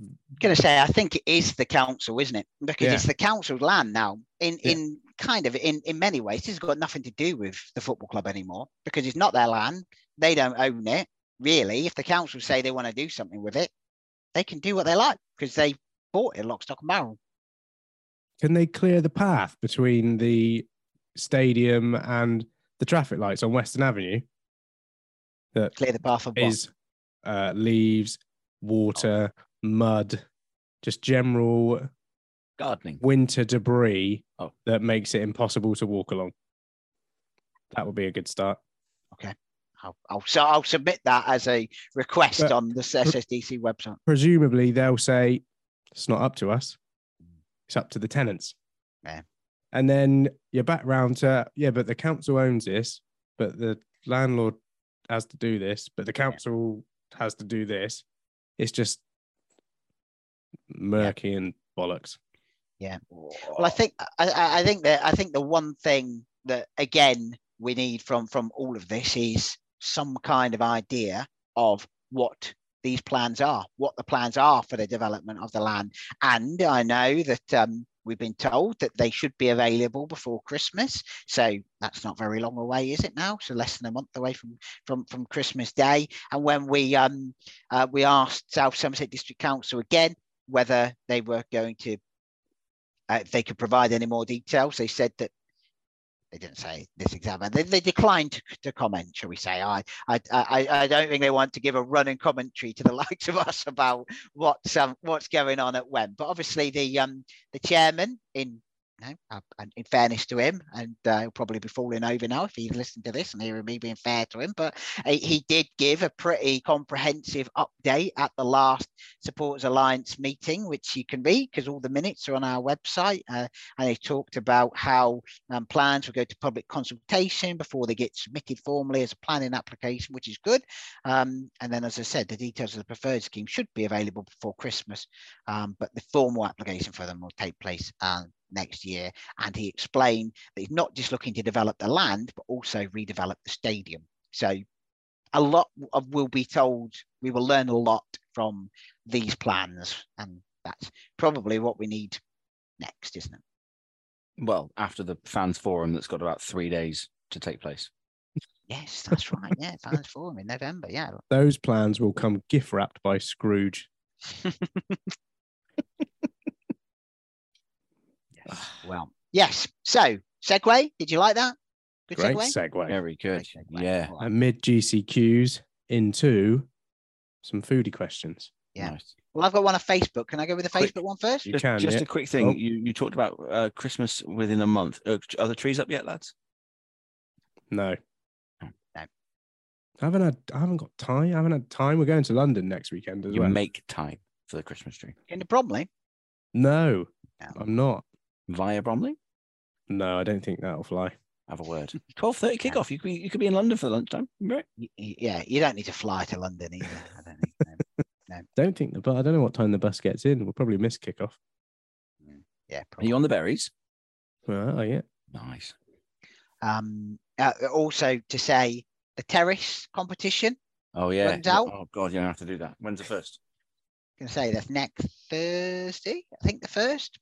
I'm gonna say, I think it is the council, isn't it? Because yeah. it's the council's land now. In yeah. in kind of in in many ways, this has got nothing to do with the football club anymore because it's not their land. They don't own it really. If the council say they want to do something with it, they can do what they like because they bought it lock, stock, and barrel. Can they clear the path between the stadium and the traffic lights on Western Avenue? That clear the path of is uh, leaves, water, oh. Mud, just general gardening, winter debris oh. that makes it impossible to walk along. That would be a good start. Okay. I'll, I'll, so I'll submit that as a request but, on the SSDC website. Presumably, they'll say it's not up to us; it's up to the tenants. Yeah. And then you're back round to yeah, but the council owns this, but the landlord has to do this, but the council yeah. has to do this. It's just murky yeah. and bollocks. Yeah. Well, I think I, I think that I think the one thing that again we need from from all of this is some kind of idea of what these plans are, what the plans are for the development of the land. And I know that um, we've been told that they should be available before Christmas. So that's not very long away, is it now? So less than a month away from from, from Christmas Day. And when we um, uh, we asked South Somerset District Council again whether they were going to uh, they could provide any more details, they said that they didn't say this example. They, they declined to, to, comment, shall we say? I, I, I, I don't think they want to give a running commentary to the [LAUGHS] likes of us about what's um, what's going on at when. But obviously, the um, the chairman in know, and in fairness to him, and uh, he'll probably be falling over now if he's listened to this and hearing me being fair to him. But he did give a pretty comprehensive update at the last Supporters Alliance meeting, which you can read because all the minutes are on our website. Uh, and he talked about how um, plans will go to public consultation before they get submitted formally as a planning application, which is good. Um, and then, as I said, the details of the preferred scheme should be available before Christmas, um, but the formal application for them will take place um, next year. And he explained that he's not just looking to develop the land, but also redevelop the stadium. So a lot of will be told, we will learn a lot from these plans. And that's probably what we need next, isn't it? Well, after the fans forum that's got about three days to take place. Yes, that's right. Yeah, fans forum in November. Yeah. Those plans will come gift wrapped by Scrooge. [LAUGHS] [SIGHS] well, yes. So, segue. Did you like that? Good Great segue. segue. Very good. Segue. Yeah. And mid GCQs into some foodie questions. Yeah. Nice. Well, I've got one on Facebook. Can I go with the Facebook quick, one first? You just, can. Just yeah. a quick thing. Oh. You you talked about uh, Christmas within a month. Uh, are the trees up yet, lads? No. No. I haven't had. I haven't got time. I haven't had time. We're going to London next weekend as you well. make time for the Christmas tree. In the Bromley? No, no, I'm not via Bromley? No, I don't think that'll fly. Have a word. [LAUGHS] Twelve thirty kickoff. You could be, you could be in London for lunchtime, right? Yeah, you don't need to fly to London either. I don't think. No. no. [LAUGHS] don't think the but I don't know what time the bus gets in. We'll probably miss kickoff. Mm, yeah. Probably. Are you on the berries? Oh yeah. Nice. Um. Uh, also to say the terrace competition. Oh yeah. Oh god, you don't have to do that. When's the first? going to say that's next Thursday, I think the first.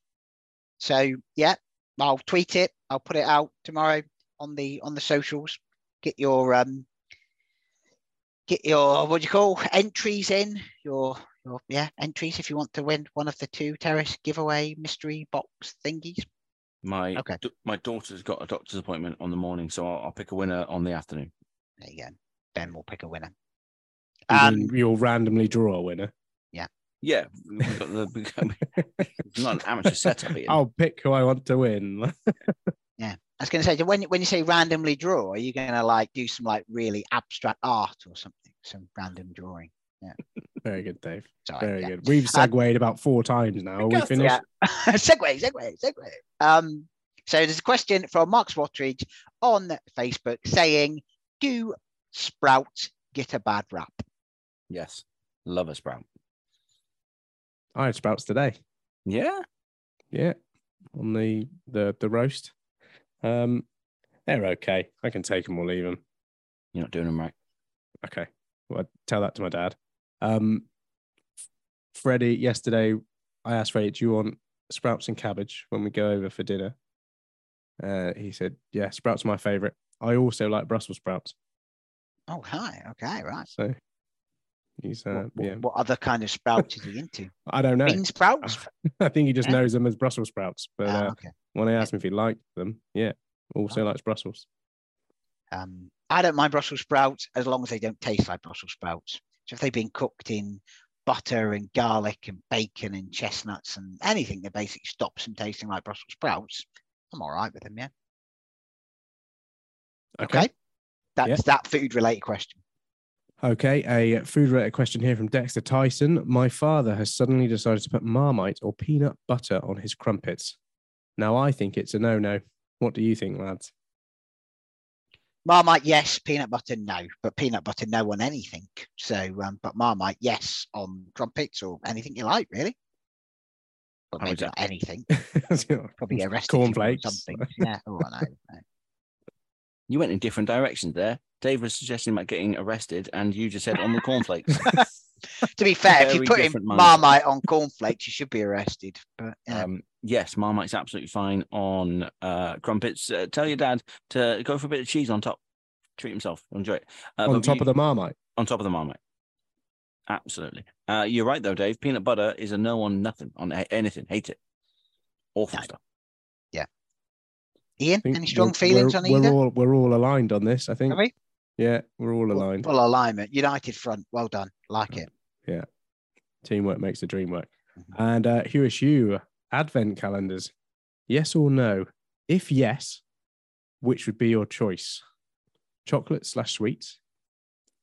So yeah, I'll tweet it. I'll put it out tomorrow on the on the socials. Get your um, get your what do you call entries in your your yeah entries if you want to win one of the two terrace giveaway mystery box thingies. My okay. my daughter's got a doctor's appointment on the morning, so I'll, I'll pick a winner on the afternoon. There you go. Ben will pick a winner. Um, you'll randomly draw a winner. Yeah. Yeah, we've got the, it's not an amateur setup. Here. I'll pick who I want to win. yeah, I was going to say when when you say randomly draw, are you going to like do some like really abstract art or something, some random drawing? Yeah. [LAUGHS] Very good, Dave. Sorry, Very yeah. good. We've uh, segued um, about four times now. Are we finished? Yeah. [LAUGHS] segue, segue, segue. Um, so there's a question from Mark Swatridge on Facebook saying, "Do sprouts get a bad rap?" Yes, love a sprout. I had sprouts today. Yeah, yeah, on the the the roast. Um, they're okay. I can take them or leave them. You're not doing them right. Okay. Well, I'd tell that to my dad. Um, Freddie, yesterday, I asked Freddie, do you want sprouts and cabbage when we go over for dinner? Uh, he said, yeah, sprouts are my favorite. I also like Brussels sprouts. Oh, hi. Okay, right. So he's, uh, what, yeah. What other kind of sprouts is he into? [LAUGHS] I don't know. Bean sprouts? [LAUGHS] I think he just yeah. knows them as Brussels sprouts. But oh, okay. when I asked him if he liked them, yeah, also oh. likes Brussels. Um, I don't mind Brussels sprouts as long as they don't taste like Brussels sprouts. So if they've been cooked in butter and garlic and bacon and chestnuts and anything that basically stops them tasting like Brussels sprouts, I'm all right with them. Yeah. Okay. okay. That's yeah. that food related question. Okay, a food related question here from Dexter Tyson. My father has suddenly decided to put marmite or peanut butter on his crumpets. Now I think it's a no no. What do you think, lads? Marmite, yes. Peanut butter, no. But peanut butter, no on anything. So, um, but Marmite, yes, on crumpets or anything you like, really. But maybe not anything. [LAUGHS] Probably get [LAUGHS] arrested Cornflakes. something. Yeah. Oh, I know. You went in different directions there. Dave was suggesting about getting arrested, and you just said on the cornflakes. [LAUGHS] to be fair, if you put in Marmite on cornflakes, you should be arrested. But yeah. um, yes, Marmite's absolutely fine on uh, crumpets. Uh, tell your dad to go for a bit of cheese on top. Treat himself. Enjoy it. Uh, on top you, of the Marmite. On top of the Marmite. Absolutely. Uh, you're right though, Dave. Peanut butter is a no on nothing on anything. Hate it. Awful no. stuff. Yeah. Ian, any strong feelings on either? We're all we're all aligned on this. I think. Are we? Yeah, we're all aligned. Full alignment. United front. Well done. Like it. Yeah. Teamwork makes the dream work. Mm-hmm. And uh, you advent calendars. Yes or no? If yes, which would be your choice? Chocolate slash sweets,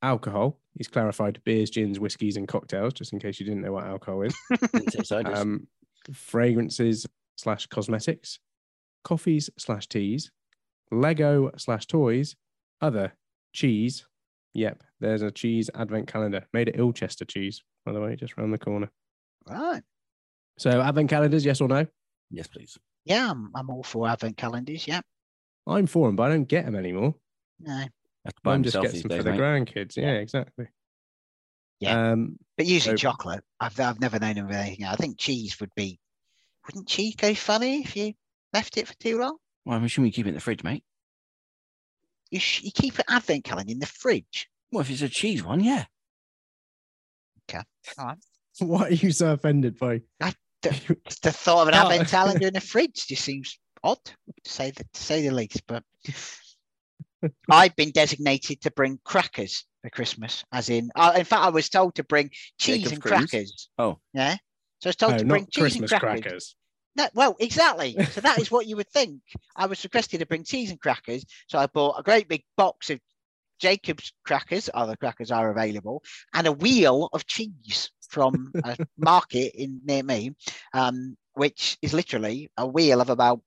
alcohol. He's clarified beers, gins, whiskies, and cocktails, just in case you didn't know what alcohol is. [LAUGHS] um, fragrances slash cosmetics, coffees slash teas, Lego slash toys, other cheese. Yep, there's a cheese advent calendar made at Ilchester cheese, by the way, just around the corner. Right. So advent calendars, yes or no? Yes, please. Yeah, I'm, I'm all for advent calendars. Yeah. I'm for them, but I don't get them anymore. No. I'm just getting them days, for the grandkids. Yeah, exactly. Yeah. Um, but usually so, chocolate. I've I've never known of anything. I think cheese would be. Wouldn't cheese go funny if you left it for too long? Well, I'm assuming you keep it in the fridge, mate. You, sh- you keep an advent calendar in the fridge. Well, if it's a cheese one, yeah. Okay. All right. [LAUGHS] What are you so offended by? I, the, [LAUGHS] the thought of an advent calendar in the [LAUGHS] fridge just seems odd, to say the, to say the least. But I've been designated to bring crackers for Christmas, as in, uh, in fact, I was told to bring cheese Jacob's and cruise. crackers. Oh, yeah. So I was told to bring cheese Christmas and crackers. crackers. No, well, exactly. So that is what you would think. I was requested to bring cheese and crackers, so I bought a great big box of Jacob's crackers. Other crackers are available, and a wheel of cheese from a [LAUGHS] market in near me, um, which is literally a wheel of about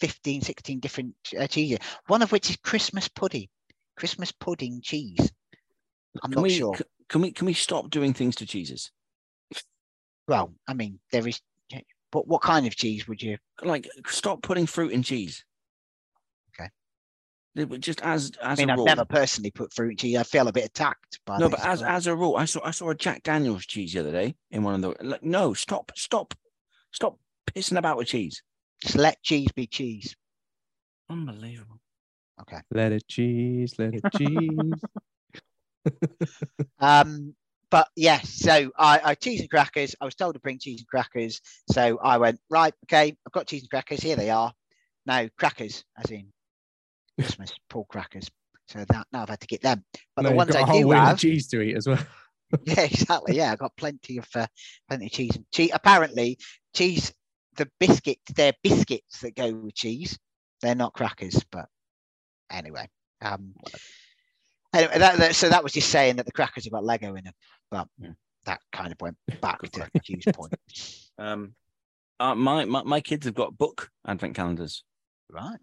15, 16 different uh, cheeses, one of which is Christmas pudding, Christmas pudding cheese. I'm can not we, sure. Can we can we stop doing things to cheeses? Well, I mean, there is. But what kind of cheese would you like? Stop putting fruit in cheese. Okay. Just as as I mean, a I've rule. never personally put fruit and cheese. I feel a bit attacked by no, this, but as as a rule, I saw I saw a Jack Daniels cheese the other day in one of the. Like, no, stop, stop, stop pissing about with cheese. just let cheese be cheese. Unbelievable. Okay. Let it cheese, let it [LAUGHS] cheese. Um, but yes, so I, I cheese and crackers. I was told to bring cheese and crackers, so I went right. Okay, I've got cheese and crackers. Here they are. Now crackers, as in Christmas [LAUGHS] pork crackers. So that now I've had to get them. But No, the ones I whole do have, cheese to eat as well. [LAUGHS] yeah, exactly. Yeah, I've got plenty of uh, plenty of cheese. And cheese. Apparently, cheese. The biscuits, they're biscuits that go with cheese. They're not crackers, but anyway. Um, anyway, that, that- so that was just saying that the crackers have got Lego in them, but Yeah. that kind of went back to crack. Hugh's point. [LAUGHS] Um, uh, my, my my kids have got book advent calendars. Right.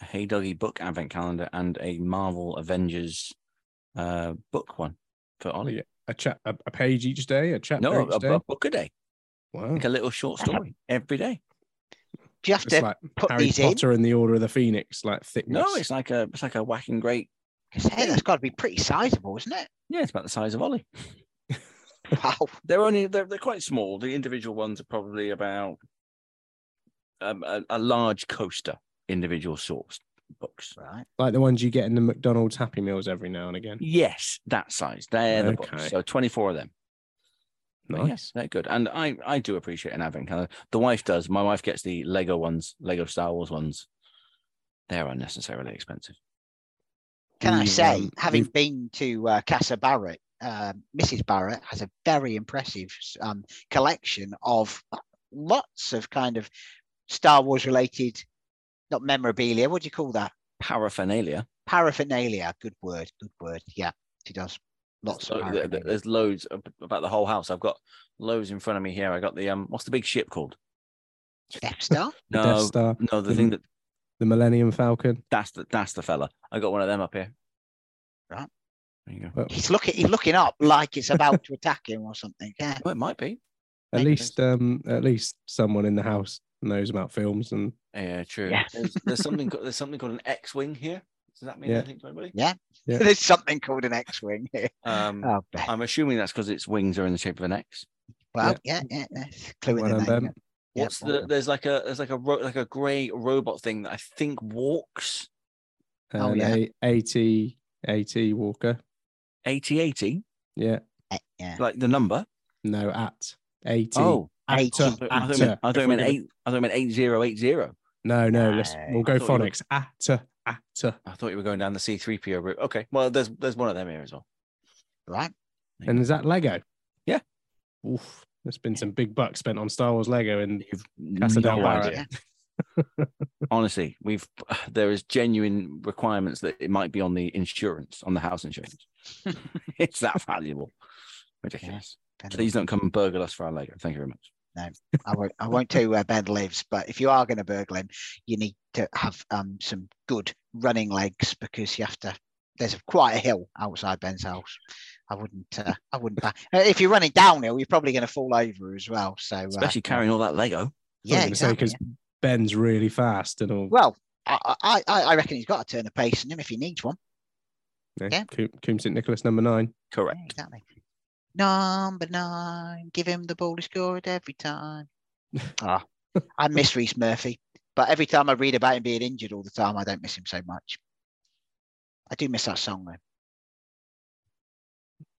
a Hey Doggy book advent calendar and a Marvel Avengers uh book one for Ollie. Yeah, a chat, a, a page each day, a chapter No, each a, day. a book a day, wow, like a little short story every day. Do you have it's to like put Harry these in? Potter and the Order of the Phoenix, like thickness. No, it's like a it's like a whacking great. 'Cause, hey, that's got to be pretty sizable, isn't it? Yeah, it's about the size of Ollie. [LAUGHS] Wow. They're only they're, they're quite small. The individual ones are probably about um, a, a large coaster individual sorts books. Right. like the ones you get in the McDonald's Happy Meals every now and again. Yes, that size. They're the books. So twenty four of them. But Nice. Yes, they're good. And I I do appreciate an advent calendar. The wife does. My wife gets the Lego ones, Lego Star Wars ones. They're unnecessarily expensive. Can I We've, say, um, having we've- been to uh, Casa Barrett, um, Mrs. Barrett has a very impressive um, collection of lots of kind of Star Wars related, not memorabilia. What do you call that? Paraphernalia. Paraphernalia. Good word. Good word. Yeah, she does. Lots So of th- th- paraphernalia. there's loads about the whole house. I've got loads in front of me here. I got the um what's the big ship called? Death Star. No, Death Star, no, the the- thing that the Millennium Falcon. that's the that's the fella. I got one of them up here. Right. There you go. Well, He's looking. He's looking up like it's about to attack him or something. Yeah. Well, it might be. at Maybe least, um, at least someone in the house knows about films and Yeah, true. Yeah. There's, there's something co- there's something called an X-wing here. Does that mean Yeah. anything to anybody? Yeah. There's something called an X-wing here. Um, Oh, I'm assuming that's because its wings are in the shape of an X. well, yeah, yeah, yeah. Clue in well the done, name. Ben. Yeah, What's the? done. There's like a there's like a ro- like a grey robot thing that I think walks. Oh, an yeah. A- AT AT Walker. 8080, Yeah, Eh, Yeah. like the number. no, at AT. Oh, Eighty. Atta, I thought it atta. I thought If it meant gonna- eight. I thought it meant eight zero eight zero. No, no, let's we'll go I thought were- phonics. Atta, atta. I thought you were going down the C3PO route. Okay, well, there's there's one of them here as well. Right. And is that Lego? Yeah. Oof. There's been some big bucks spent on Star Wars Lego and You've Casa no Barrett. idea. [LAUGHS] Honestly, we've there is genuine requirements that it might be on the insurance, on the house insurance. [LAUGHS] it's that valuable. Ridiculous. Please don't come and burgle us for our Lego. Thank you very much. No, I won't. I won't tell you where Ben lives, but if you are going to burgle him, you need to have um some good running legs because you have to. There's quite a hill outside Ben's house. I wouldn't. Uh, I wouldn't. Back. If you're running downhill, you're probably going to fall over as well. So uh, Especially carrying all that Lego. Yeah, because exactly. Ben's really fast and all. Well, I, I I I reckon he's got a turn of pace in him if he needs one. yeah. Coombe, Coombe St Nicholas number nine. Correct. Yeah, exactly. Number nine, give him the ball to score it every time. [LAUGHS] Ah, I miss Rhys Murphy, but every time I read about him being injured all the time, I don't miss him so much. I do miss that song though.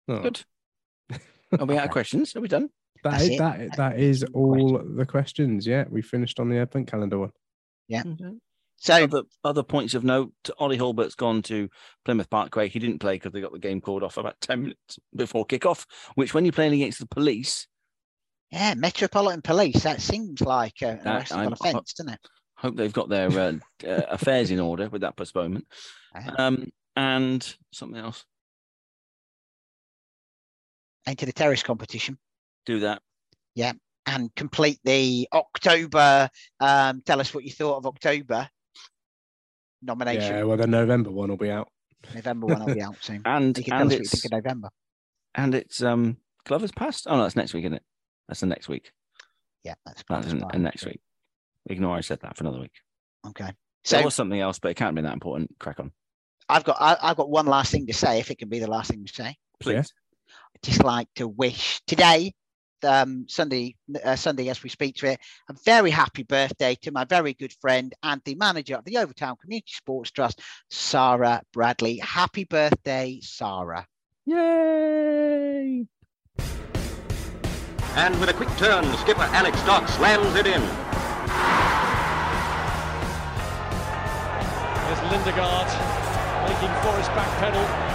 Oh, Good. [LAUGHS] Are we out of questions? Are we done? That That's is, it. that, that is all the questions. Yeah, we finished on the advent calendar one. Yeah. So Other other points of note: Ollie Hulbert's gone to Plymouth Parkway. He didn't play because they got the game called off about [LAUGHS] ten minutes before kickoff. Which, when you're playing against the police, yeah, Metropolitan Police. That seems like uh, an That- arrest on I'm- offence, doesn't it? hope they've got their uh, [LAUGHS] uh, affairs in order with that postponement. Um, and something else. Enter the terrace competition Do that. Yeah. And complete the October. Um, tell us what you thought of October nomination. Yeah, well, the November one will be out. November one will be out soon. [LAUGHS] And You can tell and us what you it's think of November. and it's um Glover's past. Oh no, that's next week, isn't it? That's the next week. Yeah, that's, That's that's in, next week. Ignore I said that for another week. Okay. So, So there was something else, but it can't be that important. Crack on. I've got I, have got one last thing to say, if it can be the last thing to say. Please. I'd just like to wish today, um, Sunday, uh, Sunday as we speak to it, a very happy birthday to my very good friend and the manager of the Overtown Community Sports Trust, Sarah Bradley. Happy birthday, Sarah! Yay! And with a quick turn, skipper Alex Dock slams it in. There's Lindegaard making Forrest back pedal.